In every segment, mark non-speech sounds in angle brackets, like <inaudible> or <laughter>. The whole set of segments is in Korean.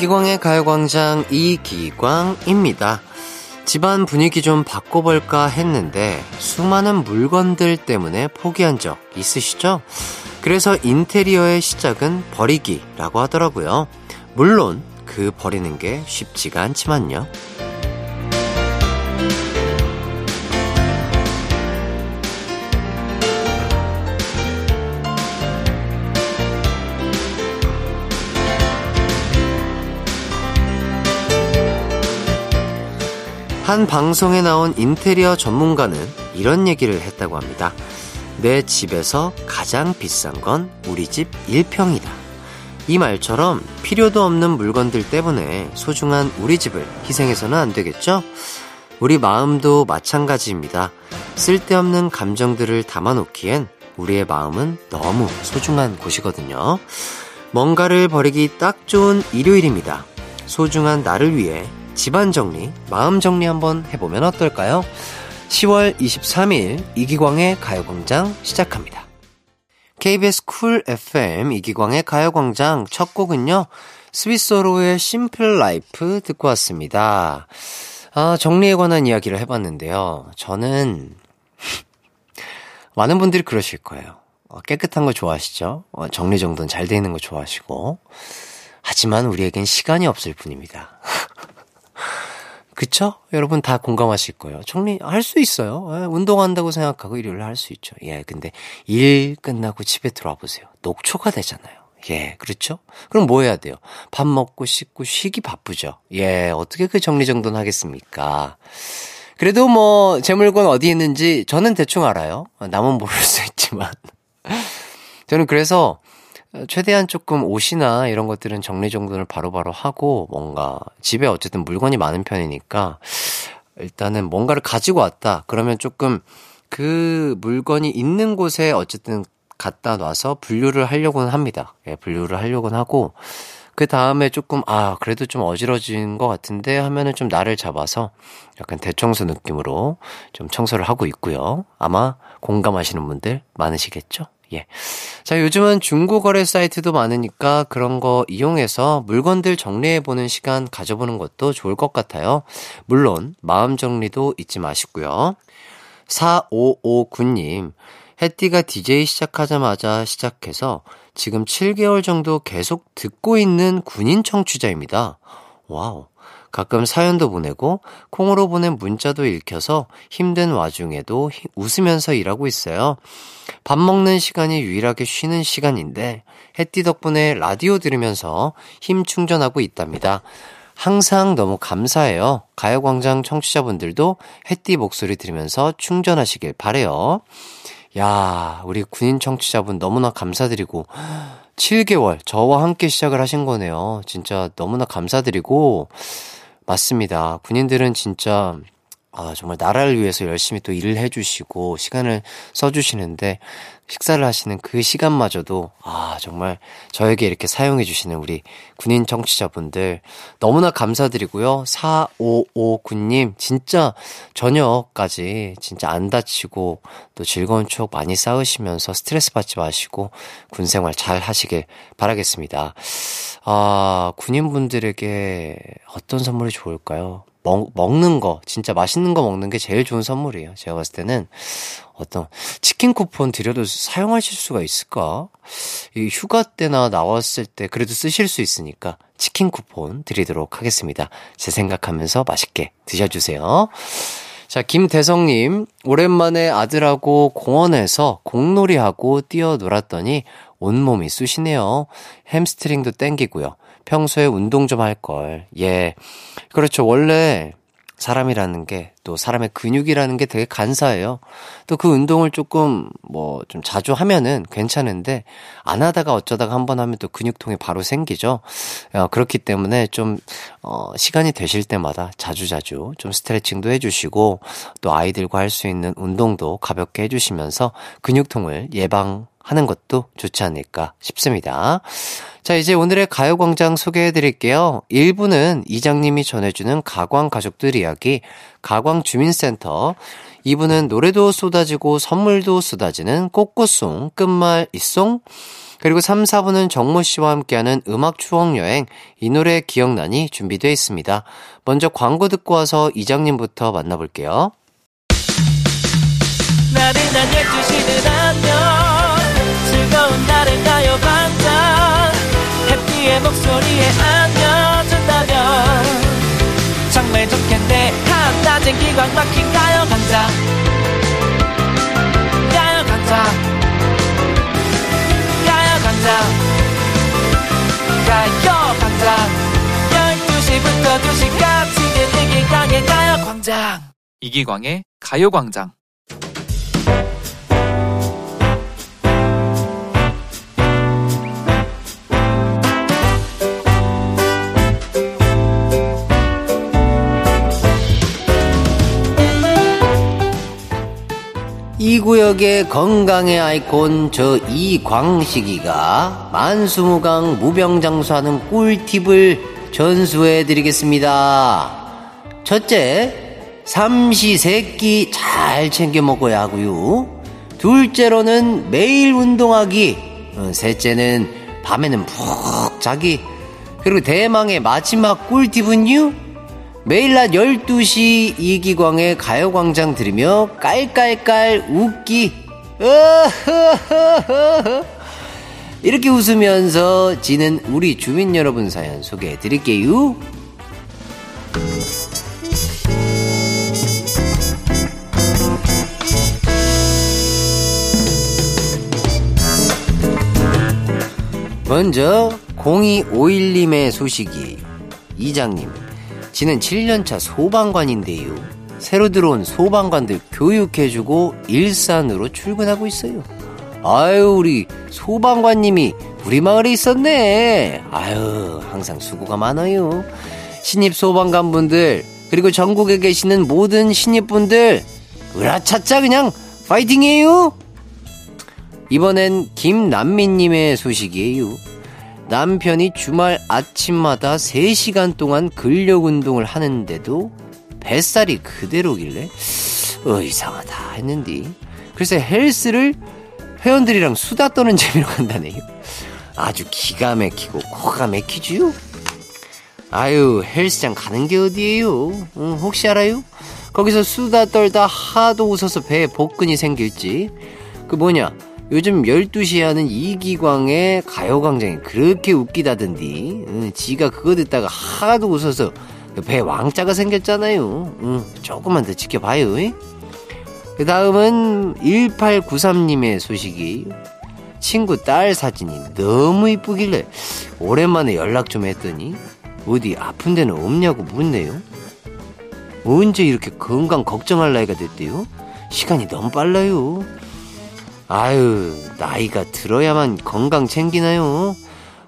이기광의 가요광장 이기광입니다. 집안 분위기 좀 바꿔볼까 했는데 수많은 물건들 때문에 포기한 적 있으시죠? 그래서 인테리어의 시작은 버리기라고 하더라고요. 물론 그 버리는 게 쉽지가 않지만요. 한 방송에 나온 인테리어 전문가는 이런 얘기를 했다고 합니다. 내 집에서 가장 비싼 건 우리 집 1평이다. 이 말처럼 필요도 없는 물건들 때문에 소중한 우리 집을 희생해서는 안 되겠죠? 우리 마음도 마찬가지입니다. 쓸데없는 감정들을 담아놓기엔 우리의 마음은 너무 소중한 곳이거든요. 뭔가를 버리기 딱 좋은 일요일입니다. 소중한 나를 위해 집안 정리, 마음 정리 한번 해보면 어떨까요? 10월 23일 이기광의 가요광장 시작합니다. KBS 쿨 FM 이기광의 가요광장 첫 곡은요, 스윗소로우의 Simple Life 듣고 왔습니다. 아, 정리에 관한 이야기를 해봤는데요. 저는, 많은 분들이 그러실 거예요. 어, 깨끗한 거 좋아하시죠? 어, 정리정돈 잘 돼 있는 거 좋아하시고. 하지만 우리에겐 시간이 없을 뿐입니다. 그쵸? 여러분 다 공감하실 거예요. 정리할 수 있어요. 예, 운동한다고 생각하고 일요일 할 수 있죠. 예, 근데 일 끝나고 집에 들어와 보세요. 녹초가 되잖아요. 예, 그렇죠? 그럼 뭐 해야 돼요? 밥 먹고 씻고 쉬기 바쁘죠. 예, 어떻게 그 정리정돈 하겠습니까? 그래도 뭐, 제 물건 어디 있는지 저는 대충 알아요. 남은 모를 수 있지만. <laughs> 저는 그래서 최대한 조금 옷이나 이런 것들은 정리정돈을 바로바로 하고 뭔가 집에 어쨌든 물건이 많은 편이니까 일단은 뭔가를 가지고 왔다. 그러면 조금 그 물건이 있는 곳에 어쨌든 갖다 놔서 분류를 하려고는 합니다. 예, 분류를 하려고는 하고 그 다음에 조금 아 그래도 좀 어지러진 것 같은데 하면은 좀 나를 잡아서 약간 대청소 느낌으로 좀 청소를 하고 있고요. 아마 공감하시는 분들 많으시겠죠? 예. 자, 요즘은 중고거래 사이트도 많으니까 그런 거 이용해서 물건들 정리해보는 시간 가져보는 것도 좋을 것 같아요. 물론, 마음 정리도 잊지 마시고요. 4559님, 해띠가 DJ 시작하자마자 시작해서 지금 7개월 정도 계속 듣고 있는 군인 청취자입니다. 와우. 가끔 사연도 보내고 콩으로 보낸 문자도 읽혀서 힘든 와중에도 웃으면서 일하고 있어요. 밥 먹는 시간이 유일하게 쉬는 시간인데 해띠 덕분에 라디오 들으면서 힘 충전하고 있답니다. 항상 너무 감사해요. 가요광장 청취자분들도 해띠 목소리 들으면서 충전하시길 바래요. 야, 우리 군인 청취자분 너무나 감사드리고 7개월 저와 함께 시작을 하신 거네요. 진짜 너무나 감사드리고 맞습니다. 군인들은 진짜 아, 정말 나라를 위해서 열심히 또 일을 해주시고, 시간을 써주시는데, 식사를 하시는 그 시간마저도, 아, 정말 저에게 이렇게 사용해주시는 우리 군인 청취자분들, 너무나 감사드리고요. 4559님, 진짜 저녁까지 진짜 안 다치고, 또 즐거운 추억 많이 쌓으시면서 스트레스 받지 마시고, 군 생활 잘 하시길 바라겠습니다. 아, 군인분들에게 어떤 선물이 좋을까요? 먹, 먹는 거, 진짜 맛있는 거 먹는 게 제일 좋은 선물이에요. 제가 봤을 때는 어떤 치킨 쿠폰 드려도 사용하실 수가 있을까? 이 휴가 때나 나왔을 때 그래도 쓰실 수 있으니까 치킨 쿠폰 드리도록 하겠습니다. 제 생각하면서 맛있게 드셔주세요. 자, 김대성님, 오랜만에 아들하고 공원에서 공놀이하고 뛰어놀았더니 온몸이 쑤시네요. 햄스트링도 땡기고요. 평소에 운동 좀 할 걸. 예. 그렇죠. 원래 사람이라는 게또 사람의 근육이라는 게 되게 간사해요. 또 그 운동을 조금 뭐 좀 자주 하면은 괜찮은데 안 하다가 어쩌다가 한 번 하면 또 근육통이 바로 생기죠. 어, 그렇기 때문에 좀 어, 시간이 되실 때마다 자주자주 좀 스트레칭도 해주시고 또 아이들과 할 수 있는 운동도 가볍게 해주시면서 근육통을 예방 하는 것도 좋지 않을까 싶습니다. 자, 이제 오늘의 가요광장 소개해 드릴게요. 1부는 이장님이 전해주는 가광 가족들 이야기, 가광 주민센터. 2부는 노래도 쏟아지고 선물도 쏟아지는 꽃꽃송, 끝말 이송. 그리고 3, 4분은 정모 씨와 함께하는 음악 추억 여행, 이 노래 기억나니 준비되어 있습니다. 먼저 광고 듣고 와서 이장님부터 만나볼게요. 나른한 12시는 안녕 즐거운 날을 가요 반짝 해피의 목소리에 안겨 한낮엔 기광 막힌 가요 강장 가요 강장 가요 강장 가요 강장 12시부터 2시까지 이기광의 가요 광장. 이기광의 가요광장 이 구역의 건강의 아이콘 저 이광식이가 만수무강 무병장수하는 꿀팁을 전수해 드리겠습니다. 첫째, 삼시세끼 잘 챙겨 먹어야 하고요. 둘째로는 매일 운동하기. 어, 셋째는 밤에는 푹 자기. 그리고 대망의 마지막 꿀팁은요? 매일 낮 12시 이기광의 가요광장 들으며 깔깔깔 웃기. 이렇게 웃으면서 지는 우리 주민 여러분 사연 소개해 드릴게요. 먼저 0251님의 소식이 이장님 지는 7년차 소방관인데요. 새로 들어온 소방관들 교육해주고 일산으로 출근하고 있어요. 아유, 우리 소방관님이 우리 마을에 있었네. 아유, 항상 수고가 많아요. 신입 소방관분들, 그리고 전국에 계시는 모든 신입분들, 으라차차 그냥 파이팅이에요! 이번엔 김남민님의 소식이에요. 남편이 주말 아침마다 3시간 동안 근력 운동을 하는데도 뱃살이 그대로길래 어 이상하다 했는데 글쎄 헬스를 회원들이랑 수다 떠는 <laughs> 재미로 간다네요. 아주 기가 막히고 코가 막히지요. 아유 헬스장 가는 게 어디예요? 응, 혹시 알아요? 거기서 수다 떨다 하도 웃어서 배에 복근이 생길지 그 뭐냐 요즘 12시에 하는 이기광의 가요광장이 그렇게 웃기다던디. 응, 지가 그거 듣다가 하도 웃어서 배 왕자가 생겼잖아요. 응, 조금만 더 지켜봐요. 그 다음은 1893님의 소식이 친구 딸 사진이 너무 이쁘길래 오랜만에 연락 좀 했더니 어디 아픈 데는 없냐고 묻네요. 언제 이렇게 건강 걱정할 나이가 됐대요? 시간이 너무 빨라요. 아유, 나이가 들어야만 건강 챙기나요?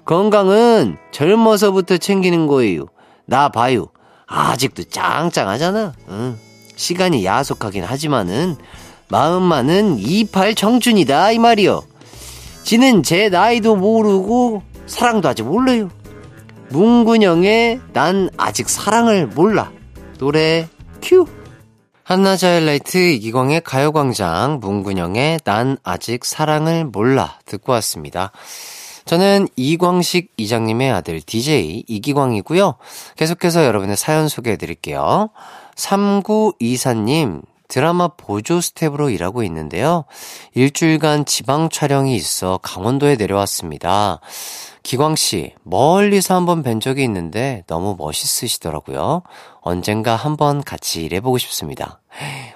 건강은 젊어서부터 챙기는 거예요. 나 봐요. 아직도 짱짱하잖아. 응. 시간이 야속하긴 하지만은 마음만은 이팔 청춘이다 이 말이요. 지는 제 나이도 모르고 사랑도 아직 몰라요. 문근영의 난 아직 사랑을 몰라. 노래 큐. 한낮의 하이라이트 이기광의 가요광장 문근영의 난 아직 사랑을 몰라 듣고 왔습니다. 저는 이광식 이장님의 아들 DJ 이기광이고요. 계속해서 여러분의 사연 소개해 드릴게요. 3924님 드라마 보조 스텝으로 일하고 있는데요. 일주일간 지방 촬영이 있어 강원도에 내려왔습니다. 기광 씨, 멀리서 한번 뵌 적이 있는데 너무 멋있으시더라고요. 언젠가 한번 같이 일해보고 싶습니다.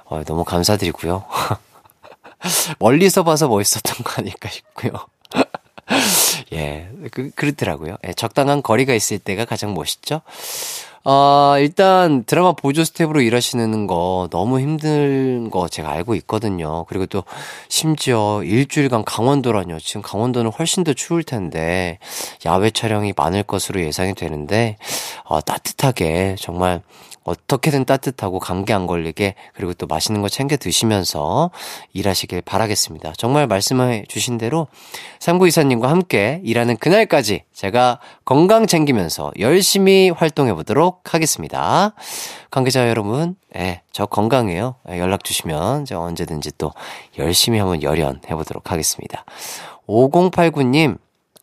어, 너무 감사드리고요. <laughs> 멀리서 봐서 멋있었던 거 아닐까 싶고요. <laughs> 예, 그, 그렇더라고요. 예, 적당한 거리가 있을 때가 가장 멋있죠? 어, 일단 드라마 보조 스텝으로 일하시는 거 너무 힘든 거 제가 알고 있거든요. 그리고 또 심지어 일주일간 강원도라뇨. 지금 강원도는 훨씬 더 추울 텐데 야외 촬영이 많을 것으로 예상이 되는데 어, 따뜻하게 정말 어떻게든 따뜻하고 감기 안 걸리게 그리고 또 맛있는 거 챙겨 드시면서 일하시길 바라겠습니다. 정말 말씀해 주신 대로 삼구이사님과 함께 일하는 그날까지 제가 건강 챙기면서 열심히 활동해 보도록 하겠습니다. 관계자 여러분, 예, 저 건강해요. 예, 연락 주시면 제가 언제든지 또 열심히 한번 열연해 보도록 하겠습니다. 5089님,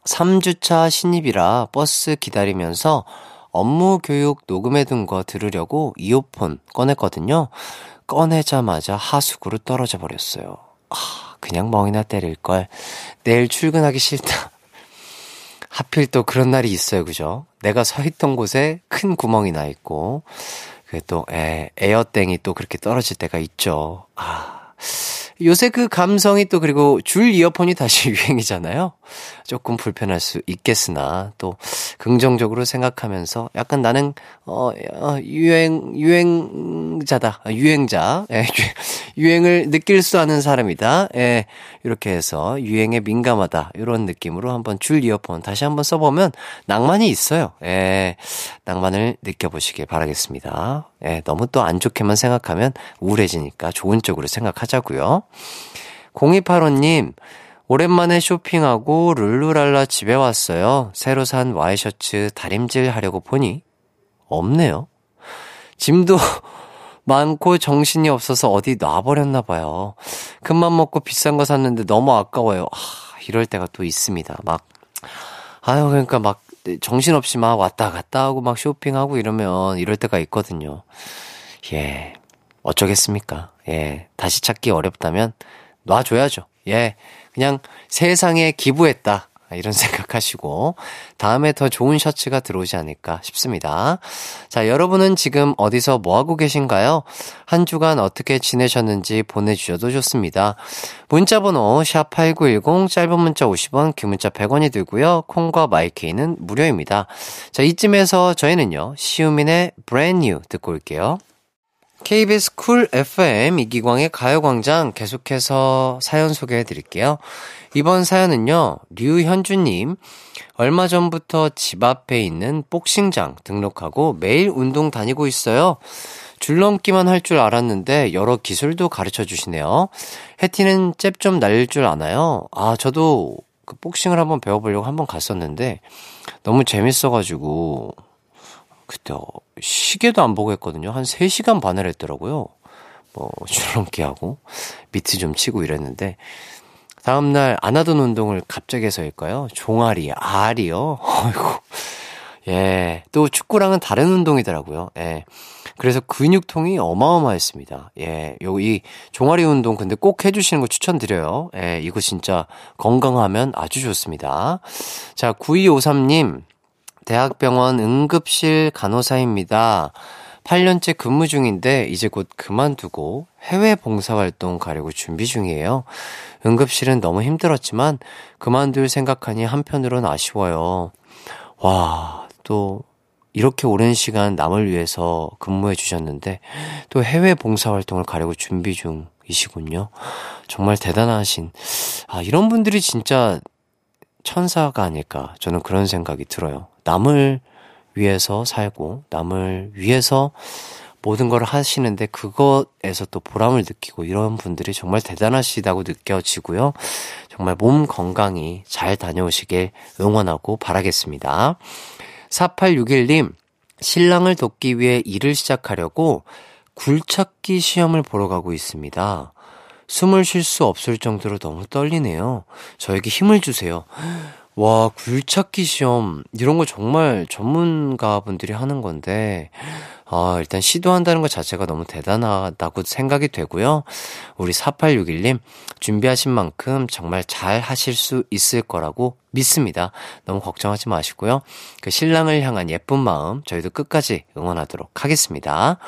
3주차 신입이라 버스 기다리면서 업무 교육 녹음해둔 거 들으려고 이어폰 꺼냈거든요. 꺼내자마자 하수구로 떨어져 버렸어요. 아, 그냥 멍이나 때릴걸. 내일 출근하기 싫다. 하필 또 그런 날이 있어요, 그죠? 내가 서 있던 곳에 큰 구멍이 나 있고, 그 또, 에, 에어땡이 또 그렇게 떨어질 때가 있죠. 아. 요새 그 감성이 또 그리고 줄 이어폰이 다시 <laughs> 유행이잖아요. 조금 불편할 수 있겠으나 또 긍정적으로 생각하면서 약간 나는 어, 어 유행 유행자다. 유행자. 예, 유행을 느낄 수 아는 사람이다. 예, 이렇게 해서 유행에 민감하다. 이런 느낌으로 한번 줄 이어폰 다시 한번 써 보면 낭만이 있어요. 예, 낭만을 느껴 보시길 바라겠습니다 예, 너무 또 안 좋게만 생각하면 우울해지니까 좋은 쪽으로 생각하자고요 0285님 오랜만에 쇼핑하고 룰루랄라 집에 왔어요. 새로 산 와이셔츠 다림질 하려고 보니 없네요. 짐도 <laughs> 많고 정신이 없어서 어디 놔버렸나 봐요. 큰맘 먹고 비싼 거 샀는데 너무 아까워요. 아, 이럴 때가 또 있습니다. 막 아유 그러니까 막 정신없이 막 왔다 갔다 하고 막 쇼핑하고 이러면 이럴 때가 있거든요. 예. 어쩌겠습니까? 예. 다시 찾기 어렵다면 놔줘야죠. 예. 그냥 세상에 기부했다. 이런 <laughs> 생각하시고 다음에 더 좋은 셔츠가 들어오지 않을까 싶습니다. 자, 여러분은 지금 어디서 뭐 하고 계신가요? 한 주간 어떻게 지내셨는지 보내주셔도 좋습니다. 문자 번호 샵8910 짧은 문자 50원, 긴 문자 100원이 들고요. 콩과 마이케이는 무료입니다. 자, 이쯤에서 저희는요. 시우민의 New 듣고 올게요. KBS 쿨 FM 이기광의 가요광장 계속해서 사연 소개해 드릴게요. 이번 사연은요, 류현주님, 얼마 전부터 집 앞에 있는 복싱장 등록하고 매일 운동 다니고 있어요. 줄넘기만 할 줄 알았는데 여러 기술도 가르쳐 주시네요. 해티는 잽 좀 날릴 줄 아나요? 아, 저도 그 복싱을 한번 배워보려고 한번 갔었는데 너무 재밌어가지고 그때 시계도 안 보고 했거든요. 한 3시간 반을 했더라고요. 뭐, 줄넘기 하고, 미트 좀 치고 이랬는데, 다음날 안 하던 운동을 갑자기 해서일까요? 종아리, 알이요? <laughs> 어이구. 예. 또 축구랑은 다른 운동이더라고요. 예. 그래서 근육통이 어마어마했습니다. 예. 요, 이 종아리 운동 근데 꼭 해주시는 거 추천드려요. 예. 이거 진짜 건강하면 아주 좋습니다. 자, 9253님. 대학병원 응급실 간호사입니다. 8년째 근무 중인데 이제 곧 그만두고 해외 봉사활동 가려고 준비 중이에요. 응급실은 너무 힘들었지만 그만둘 생각하니 한편으론 아쉬워요. 와, 또 이렇게 오랜 시간 남을 위해서 근무해 주셨는데 또 해외 봉사활동을 가려고 준비 중이시군요. 정말 대단하신, 아, 이런 분들이 진짜 천사가 아닐까. 저는 그런 생각이 들어요. 남을 위해서 살고, 남을 위해서 모든 걸 하시는데 그것에서 또 보람을 느끼고 이런 분들이 정말 대단하시다고 느껴지고요. 정말 몸 건강히 잘 다녀오시길 응원하고 바라겠습니다. 4861님, 신랑을 돕기 위해 일을 시작하려고 굴착기 시험을 보러 가고 있습니다. 숨을 쉴 수 없을 정도로 너무 떨리네요. 저에게 힘을 주세요. 와, 굴착기 시험. 이런 거 정말 전문가분들이 하는 건데, 아, 일단 시도한다는 것 자체가 너무 대단하다고 생각이 되고요. 우리 4861님, 준비하신 만큼 정말 잘 하실 수 있을 거라고 믿습니다. 너무 걱정하지 마시고요. 그 신랑을 향한 예쁜 마음, 저희도 끝까지 응원하도록 하겠습니다.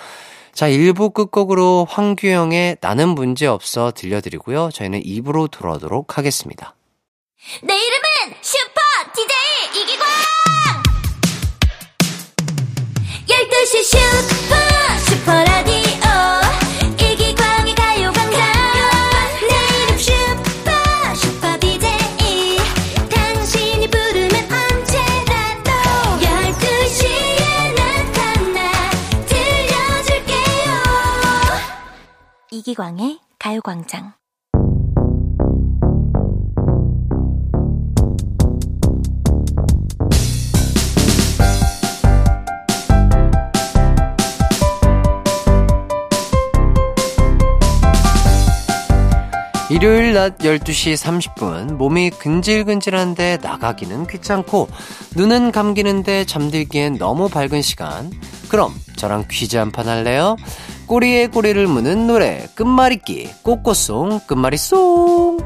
자, 1부 끝곡으로 황규영의 나는 문제 없어 들려드리고요. 저희는 2부로 돌아오도록 하겠습니다. 내 이름은 이기광의 가요광장 일요일 낮 12시 30분 몸이 근질근질한데 나가기는 귀찮고 눈은 감기는데 잠들기엔 너무 밝은 시간 그럼 저랑 퀴즈 한 판 할래요? 꼬리에 꼬리를 무는 노래 끝말잇기 꼬꼬송 끝말잇송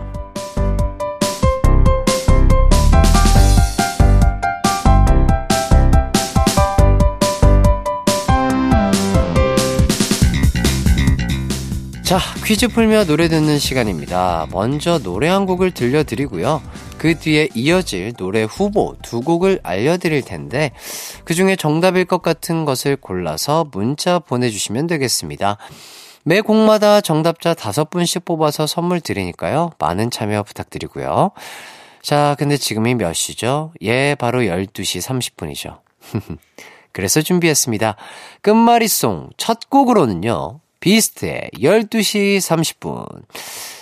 자, 퀴즈 풀며 노래 듣는 시간입니다. 먼저 노래 한 곡을 들려드리고요. 그 뒤에 이어질 노래 후보 두 곡을 알려드릴 텐데, 그 중에 정답일 것 같은 것을 골라서 문자 보내주시면 되겠습니다. 매 곡마다 정답자 다섯 분씩 뽑아서 선물 드리니까요. 많은 참여 부탁드리고요. 자, 근데 지금이 몇 시죠? 예, 바로 12시 30분이죠. <laughs> 그래서 준비했습니다. 끝말잇송 첫 곡으로는요. 비스트의 12시 30분.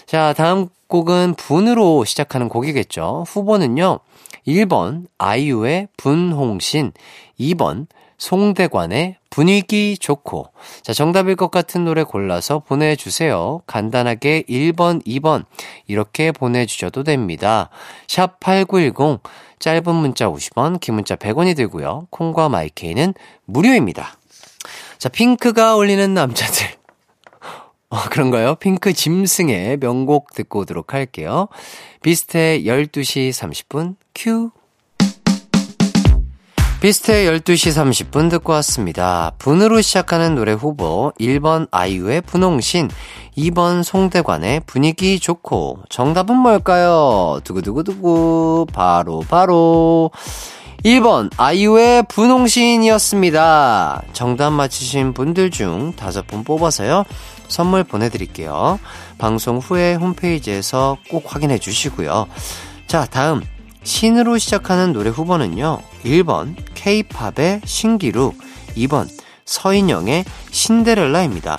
자, 다음 곡은 분으로 시작하는 곡이겠죠. 후보는요. 1번 아이유의 분홍신, 2번 송대관의 분위기 좋고. 자, 정답일 것 같은 노래 골라서 보내주세요. 간단하게 1번, 2번 이렇게 보내주셔도 됩니다. 샵 8910 짧은 문자 50원, 긴 문자 100원이 들고요. 콩과 마이케이는 무료입니다. 자, 핑크가 올리는 남자들. 어, 그런가요? 핑크 짐승의 명곡 듣고 오도록 할게요. 비스트의 12시 30분 큐. 비스트의 12시 30분 듣고 왔습니다. 분으로 시작하는 노래 후보 1번 아이유의 분홍신 2번 송대관의 분위기 좋고 정답은 뭘까요? 두구두구두구 바로 바로 1번 아이유의 분홍신이었습니다. 정답 맞히신 분들 중 5분 뽑아서요. 선물 보내드릴게요. 방송 후에 홈페이지에서 꼭 확인해 주시고요. 자, 다음. 신으로 시작하는 노래 후보는요. 1번 K-팝의 신기루, 2번 서인영의 신데렐라입니다.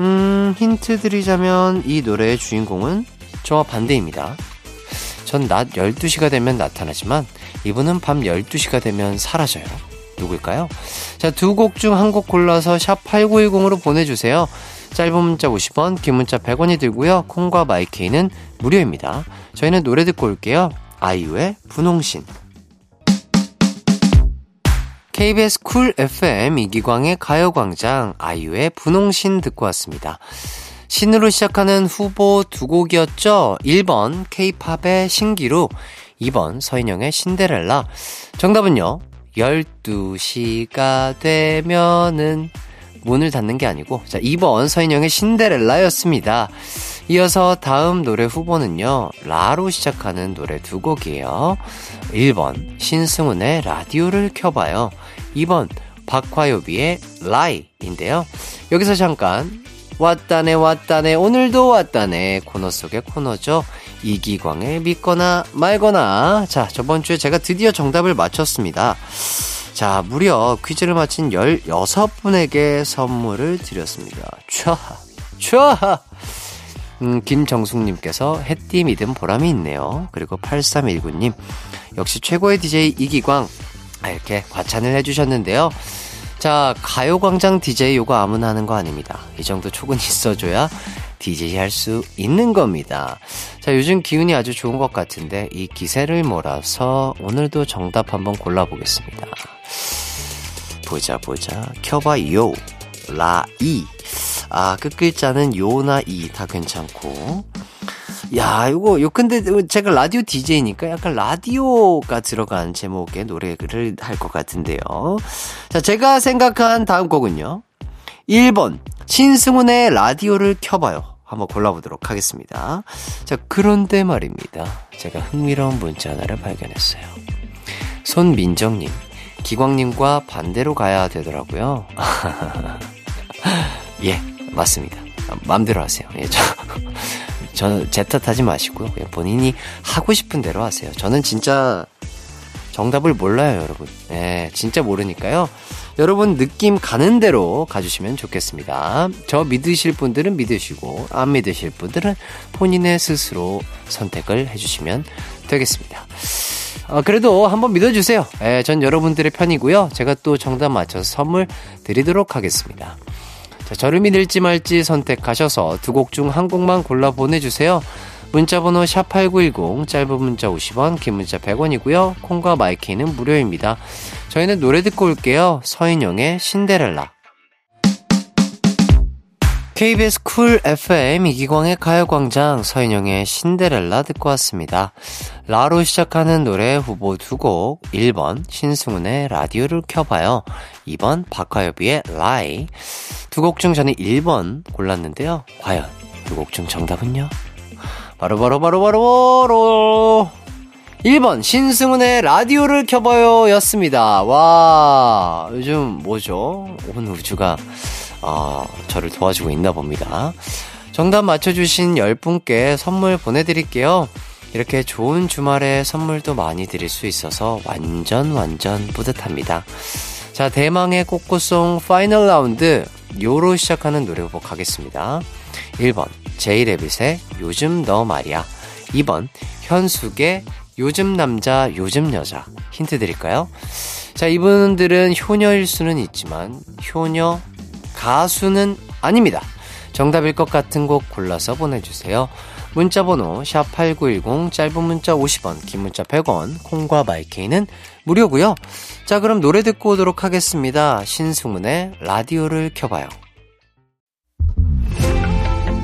음, 힌트 드리자면 이 노래의 주인공은 저와 반대입니다. 전 낮 12시가 되면 나타나지만 이분은 밤 12시가 되면 사라져요. 누굴까요? 자, 두 곡 중 한 곡 골라서 샵 8910으로 보내주세요. 짧은 문자 50원, 긴 문자 100원이고요. 콩과 마이케이는 무료입니다. 저희는 노래 듣고 올게요. 아이유의 분홍신. KBS 쿨 FM 이기광의 가요광장 아이유의 분홍신 듣고 왔습니다. 신으로 시작하는 후보 두 곡이었죠. 1번 K-팝의 신기루, 2번 서인영의 신데렐라. 정답은요. 12시가 되면은 문을 닫는 게 아니고 자 2번 서인영의 신데렐라였습니다. 이어서 다음 노래 후보는요. 라로 시작하는 노래 두 곡이에요. 1번 신승훈의 라디오를 켜봐요. 2번 박화요비의 라이인데요. 여기서 잠깐 왔다네 왔다네 오늘도 왔다네 코너 속의 코너죠. 이기광의 믿거나 말거나 자 저번 주에 제가 드디어 정답을 맞췄습니다. 자, 무려 퀴즈를 마친 16분에게 선물을 드렸습니다. 촤, 촤! 음, 김정숙님께서 해띠 믿음 보람이 있네요. 그리고 8319님, 역시 최고의 DJ 이기광. 아, 이렇게 과찬을 해주셨는데요. 자, 가요광장 DJ 요거 아무나 하는 거 아닙니다. 이 정도 촉은 <laughs> 있어줘야 DJ 할 수 있는 겁니다. 자, 요즘 기운이 아주 좋은 것 같은데 이 기세를 몰아서 오늘도 정답 한번 골라보겠습니다. 보자 보자. 켜봐요. 라이. 아 끝글자는 요나 이. 다 괜찮고. 야 이거 요 근데 제가 라디오 DJ니까 약간 라디오가 들어간 제목의 노래를 할 것 같은데요. 자 제가 생각한 다음 곡은요 1번 신승훈의 라디오를 켜봐요 한번 골라보도록 하겠습니다 자 그런데 말입니다 제가 흥미로운 문자 하나를 발견했어요 손민정님 기광님과 반대로 가야 되더라고요. <laughs> 예, 맞습니다. 마음대로 하세요. 예, 저, 저는 제 탓하지 마시고요. 본인이 하고 싶은 대로 하세요. 저는 진짜 정답을 몰라요, 여러분. 예, 진짜 모르니까요. 여러분 느낌 가는 대로 가주시면 좋겠습니다. 저 믿으실 분들은 믿으시고 안 믿으실 분들은 본인의 스스로 선택을 해주시면 되겠습니다. 어, 그래도 한번 믿어주세요. 예, 전 여러분들의 편이고요. 제가 또 정답 맞춰서 선물 드리도록 하겠습니다. 자, 저를 믿을지 말지 선택하셔서 두 곡 중 한 곡만 골라 보내주세요. 문자번호 샵8910, 짧은 문자 50원, 긴 문자 100원이고요. 콩과 마이케이는 무료입니다. 저희는 노래 듣고 올게요. 서인영의 신데렐라. KBS 쿨 FM 이기광의 가요광장 서인영의 신데렐라 듣고 왔습니다. 라로 시작하는 노래 후보 두 곡 1번 신승훈의 라디오를 켜봐요 2번 박화요비의 Lie 두 곡 중 저는 1번 골랐는데요. 과연 두 곡 중 정답은요? 바로 바로 바로 바로 바로 1번 신승훈의 라디오를 켜봐요 였습니다. 와 요즘 뭐죠? 온 우주가 어, 저를 도와주고 있나 봅니다. 정답 맞춰주신 10분께 선물 보내드릴게요. 이렇게 좋은 주말에 선물도 많이 드릴 수 있어서 완전 완전 뿌듯합니다. 자, 대망의 꽃꽃송 final 라운드 요로 시작하는 노래 후보 가겠습니다. 1번 제이레빗의 요즘 너 말이야 2번 현숙의 요즘 남자 요즘 여자 힌트 드릴까요? 자 이분들은 효녀일 수는 있지만 효녀 가수는 아닙니다. 정답일 것 같은 곡 골라서 보내주세요. 문자번호 샵8910 짧은 문자 50원 긴 문자 100원 콩과 마이케이는 무료고요. 자 그럼 노래 듣고 오도록 하겠습니다. 신승훈의 라디오를 켜봐요.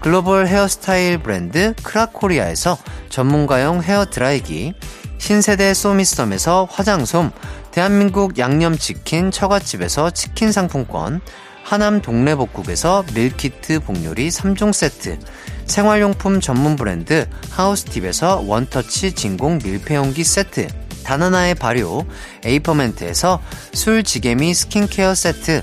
글로벌 헤어스타일 브랜드 크라코리아에서 전문가용 헤어 드라이기, 신세대 소미썸에서 화장솜, 대한민국 양념치킨 처갓집에서 치킨 상품권, 하남 동래복국에서 밀키트 복요리 3종 세트, 생활용품 전문 브랜드 하우스팁에서 원터치 진공 밀폐용기 세트, 다나나의 발효 에이퍼멘트에서 술지개미 스킨케어 세트,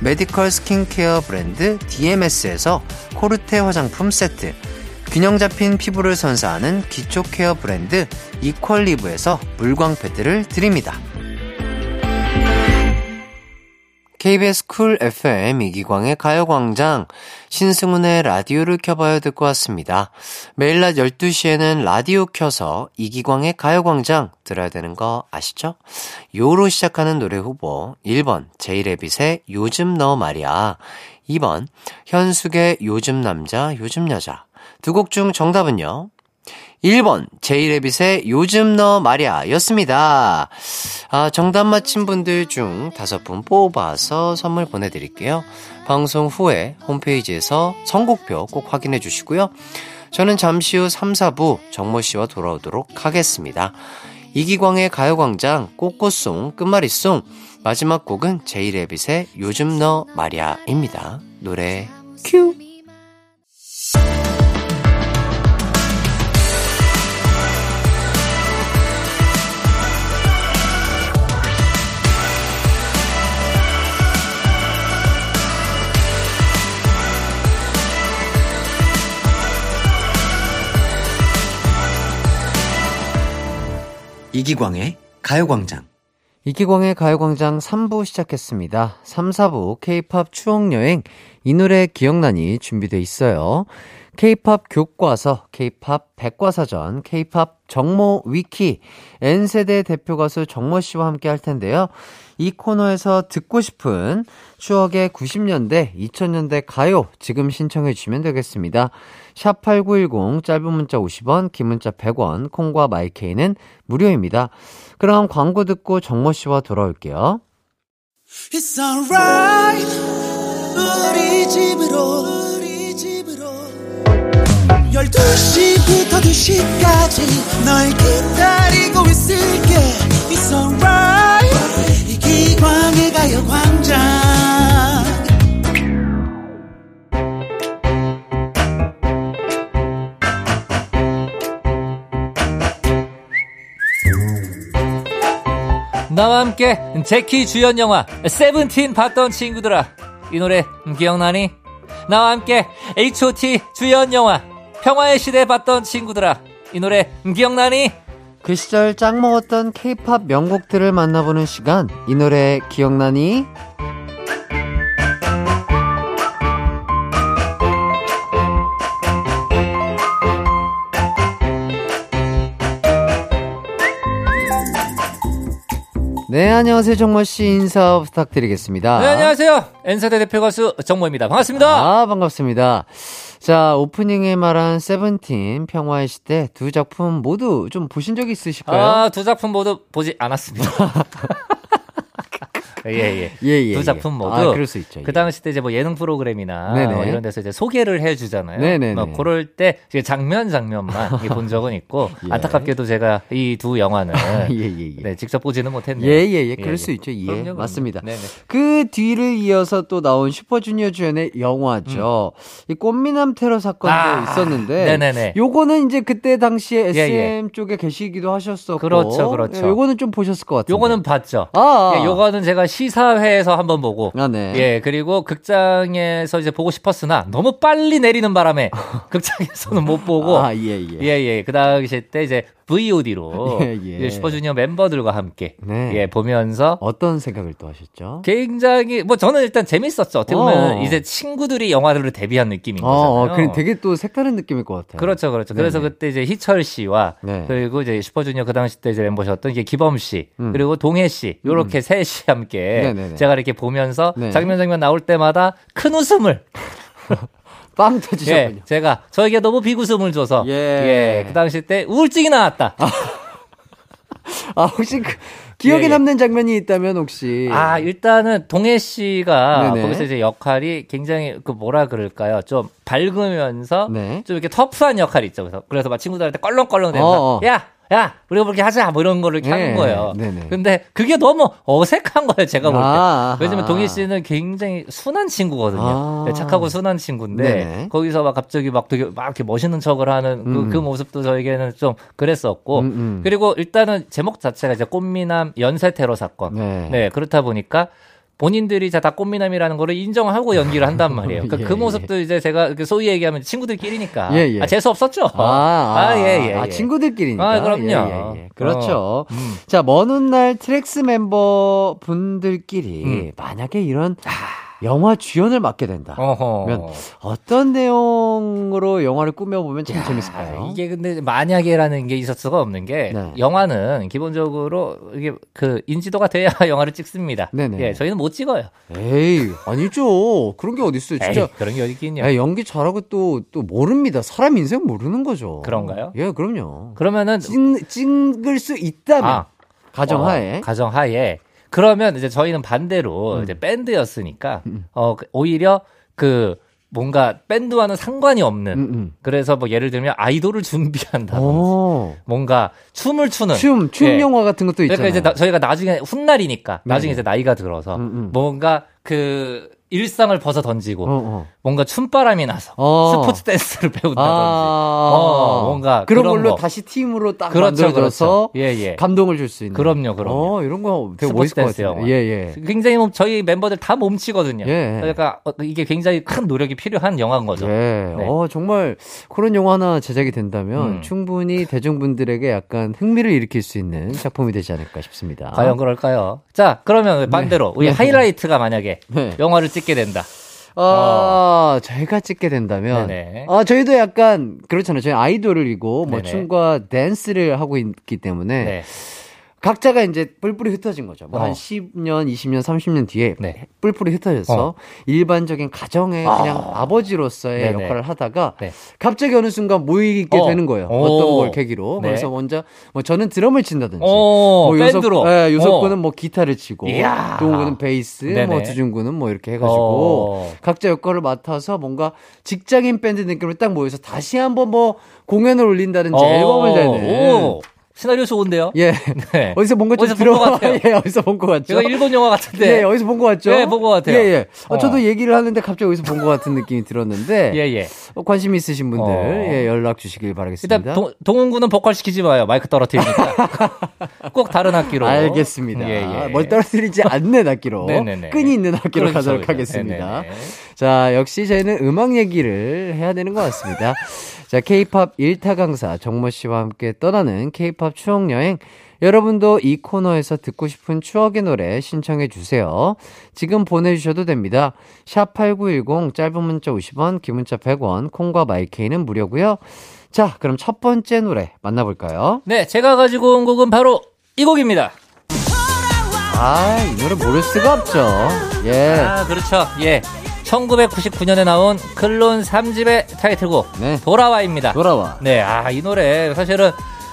medical 스킨케어 브랜드 DMS에서 코르테 화장품 세트 균형 잡힌 피부를 선사하는 기초 care 브랜드 이퀄리브에서 물광 패드를 드립니다. KBS 쿨 FM 이기광의 가요광장 신승훈의 라디오를 켜봐요 듣고 왔습니다. 매일 낮 12시에는 라디오 켜서 이기광의 가요광장 들어야 되는 거 아시죠? 요로 시작하는 노래 후보 1번 제이레빗의 요즘 너 말이야 2번 현숙의 요즘 남자 요즘 여자 두 곡 중 정답은요? 1번 제이레빗의 요즘 너 말야 였습니다. 아, 정답 맞힌 분들 중 다섯 분 뽑아서 선물 보내드릴게요. 방송 후에 홈페이지에서 선곡표 꼭 확인해 주시고요. 저는 잠시 후 3, 4부 정모 씨와 돌아오도록 하겠습니다. 이기광의 가요광장 꽃꽃송 끝말잇송 마지막 곡은 제이레빗의 요즘 너 말야입니다. 노래 큐! 이기광의 가요광장. 이기광의 가요광장 3부 시작했습니다. 3, 4부 K-팝 추억여행 이 노래 기억나니 준비돼 있어요. K-팝 교과서, K-팝 백과사전, K-팝 정모 위키, N세대 대표 가수 정모 씨와 함께 할 텐데요. 이 코너에서 듣고 싶은 추억의 90년대, 2000년대 가요 지금 신청해 주시면 되겠습니다. 샵8910 짧은 문자 50원, 긴 문자 100원, 콩과 마이케이는 무료입니다. 그럼 광고 듣고 정모 씨와 돌아올게요. It's alright. 우리 집으로 우리 집으로 12시부터 2시까지 널 기다리고 있을게 It's alright 이 기광의 가요광장 나와 함께 제키 주연 영화 세븐틴 봤던 친구들아 이 노래 기억나니? 나와 함께 H.O.T 주연 영화 평화의 시대 봤던 친구들아 이 노래 기억나니? 그 시절 짱 먹었던 케이팝 명곡들을 만나보는 시간. 이 노래 기억나니? 네, 안녕하세요. 정모씨 인사 부탁드리겠습니다. 네, 안녕하세요. N세대 대표 가수 정모입니다. 반갑습니다. 아, 반갑습니다. 자, 오프닝에 말한 세븐틴, 평화의 시대 두 작품 모두 좀 보신 적 있으실까요? 아, 두 작품 모두 보지 않았습니다. <laughs> 예, 예. 예, 예, 두 예. 작품 모두. 아, 그럴 수 있죠. 그 예. 당시 때 이제 뭐 예능 프로그램이나 네네. 뭐 이런 데서 이제 소개를 해 주잖아요. 네네네. 뭐 그럴 때 이제 장면 장면만 본 적은 있고 <laughs> 예. 안타깝게도 제가 이 두 영화는 <laughs> 예, 예, 예. 네, 직접 보지는 못했네요. 예, 예, 예. 그럴 예, 수 예. 있죠. 예. 그럼요, 그럼요. 맞습니다. 네네. 그 뒤를 이어서 또 나온 슈퍼주니어 주연의 영화죠. 이 꽃미남 테러 사건도 음. 아, 있었는데. 네네네. 요거는 이제 그때 당시에 예, SM 쪽에 계시기도 하셨었고. 그렇죠, 그렇죠. 예, 요거는 좀 보셨을 것 같아요. 요거는 봤죠. 아, 아. 예, 요거는 제가 시사회에서 한번 보고 아, 네. 예, 그리고 극장에서 이제 보고 싶었으나 너무 빨리 내리는 바람에 <laughs> 극장에서는 못 보고 아, 예, 예. 예, 예. 그 당시 때 이제 VOD로 <laughs> 예, 예. 슈퍼주니어 멤버들과 함께 네. 예, 보면서 어떤 생각을 또 하셨죠? 굉장히 뭐 저는 일단 재밌었죠. 어떻게 보면 어. 이제 친구들이 영화를 데뷔한 느낌인 어, 거잖아요. 어, 그 되게 또 색다른 느낌일 것 같아요. 그렇죠, 그렇죠. 그래서 네네. 그때 이제 희철 씨와 네. 그리고 이제 슈퍼주니어 그 당시 때 이제 멤버셨던 이게 기범 씨 음. 그리고 동해 씨 요렇게 셋이 함께 네네네. 제가 이렇게 보면서 네. 장면 장면 나올 때마다 큰 웃음을 <laughs> 빵 터지셨군요. 예, 제가 저에게 너무 비웃음을 줘서 예. 예, 그 당시 때 우울증이 나왔다. 아, 혹시 그 기억에 예, 예. 남는 장면이 있다면 혹시. 아, 일단은 동해 씨가 네네. 거기서 이제 역할이 굉장히 그 뭐라 그럴까요? 좀 밝으면서 네. 좀 이렇게 터프한 역할이 있죠. 그래서 그래서 막 친구들한테 껄렁껄렁 대면서 어, 어. 야, 야, 우리가 그렇게 하자. 뭐 이런 거를 이렇게 네. 하는 거예요. 네 네. 근데 그게 너무 어색한 거예요. 제가 볼 때. 아, 왜냐면 아하. 동희 씨는 굉장히 순한 친구거든요. 아. 네, 착하고 순한 친구인데 네네. 거기서 막 갑자기 막 되게 막 이렇게 멋있는 척을 하는 그, 음. 그 모습도 저에게는 좀 그랬었고 음, 음. 그리고 일단은 제목 자체가 이제 꽃미남 연쇄 테러 사건. 네. 네, 그렇다 보니까 본인들이 다 꽃미남이라는 거를 인정하고 연기를 한단 <laughs> 말이에요. 그러니까 예, 그 모습도 이제 제가 이렇게 소위 얘기하면 친구들끼리니까. 예, 예. 아, 재수 없었죠. 아, 아, 예, 예. 아, 예. 친구들끼리니까. 아, 그럼요. 예, 예, 예. 그렇죠. 어, 음. 자, 먼 훗날 트랙스 멤버 분들끼리 음. 만약에 이런 영화 주연을 맡게 된다. 어허. 그러면 어떤 내용으로 영화를 꾸며보면 제일 재밌을까요? 아, 이게 근데 만약에라는 게 있을 수가 없는 게 네. 영화는 기본적으로 이게 그 인지도가 돼야 <laughs> 영화를 찍습니다. 네네. 예, 저희는 못 찍어요. 에이, 아니죠. 그런 게 어딨어요. 진짜. 에이, 그런 게 어디 있겠냐. 야, 연기 잘하고 또, 또 모릅니다. 사람 인생 모르는 거죠. 그런가요? 예, 그럼요. 그러면은 찍, 찍을 수 있다면. 아, 가정하에. 어, 가정하에. 그러면 이제 저희는 음. 반대로 이제 밴드였으니까 어 그- 오히려 그 뭔가 밴드와는 상관이 없는 음, 음. 그래서 뭐 예를 들면 아이돌을 <laughs> 준비한다든지 오. 뭔가 춤을 추는 춤, 춤 예. 영화 같은 것도 있잖아요. 그러니까 이제 나- 저희가 나중에 훗날이니까 네. 나중에 이제 나이가 들어서 음, 음. 뭔가 그 일상을 벗어 던지고 어, 어. 뭔가 춤바람이 나서 어. 스포츠 댄스를 배운다든지 아, 어, 뭔가 그런 그런 걸로 거. 다시 팀으로 딱 그렇죠, 만들어져서 그렇죠. 예, 예. 감동을 줄 수 있는. 그럼요, 그럼요. 어, 이런 거 되게 멋있을 것 댄스 같아요. 영화. 예, 예. 굉장히 뭐 저희 멤버들 다 몸치거든요. 예. 그러니까 어, 이게 굉장히 큰 노력이 필요한 영화인 거죠. 예. 네. 어, 정말 그런 영화 하나 제작이 된다면 음. 충분히 대중분들에게 약간 흥미를 일으킬 수 있는 작품이 되지 않을까 싶습니다. 과연 그럴까요? 자, 그러면 반대로 우리 네. 하이라이트가 만약에 네. 영화를 찍게 된다. 아, 저희가 찍게 된다면 어. 네네. 아, 저희도 약간 그렇잖아요. 저희 아이돌이고 뭐 네네. 춤과 댄스를 하고 있기 때문에 네. 각자가 이제 뿔뿔이 흩어진 거죠. 뭐 어. 한 10년, 20년, 30년 뒤에 네. 뿔뿔이 흩어져서 어. 일반적인 가정의 아. 그냥 아버지로서의 네네. 역할을 하다가 네. 갑자기 어느 순간 모이게 어. 되는 거예요. 오. 어떤 걸 계기로. 네. 그래서 먼저 뭐 저는 드럼을 친다든지 어, 뭐 요석, 밴드로. 예, 요석군은 어. 뭐 기타를 치고 이야. 동욱군은 베이스, 네네. 뭐 두준군은 뭐 이렇게 해가지고 어. 각자 역할을 맡아서 뭔가 직장인 밴드 느낌으로 딱 모여서 다시 한번 뭐 공연을 올린다든지 앨범을 내는 오, 시나리오 좋은데요? 예 네. 어디서 뭔가 좀 어디서 본것 들어 같아요. <laughs> 예 어디서 본 것 같죠 제가 일본 영화 같은데. 예 어디서 본 것 같죠 네, 본것 같아요. 예 예. 어, 어. 저도 얘기를 하는데 갑자기 어디서 본 것 같은 느낌이 들었는데 <laughs> 예, 예. 어, 관심 있으신 분들 어. 예, 연락 주시길 바라겠습니다. 일단 동, 동훈군은 보컬 시키지 마요. 마이크 떨어뜨리니까. <laughs> 꼭 다른 악기로. 알겠습니다. 예, 예. 뭘 떨어뜨리지 않는 악기로 네네네. 끈이 있는 악기로 그렇죠, 가도록. 하겠습니다. 네네네. 자, 역시 저희는 음악 얘기를 해야 되는 것 같습니다. 자, K-팝 1타 강사 정모 씨와 함께 떠나는 K-팝 추억 여행. 여러분도 이 코너에서 듣고 싶은 추억의 노래 신청해 주세요. 지금 보내주셔도 됩니다. 샵 8910 짧은 문자 50원, 긴 문자 100원, 콩과 마이케이는 무료고요. 자, 그럼 첫 번째 노래 만나볼까요? 네, 제가 가지고 온 곡은 바로 이 곡입니다. 아, 이 노래 모를 수가 없죠. 예. 아, 그렇죠. 예. 1999년에 나온 클론 3집의 타이틀곡. 네. 돌아와입니다. 돌아와. 네, 아, 이 노래 사실은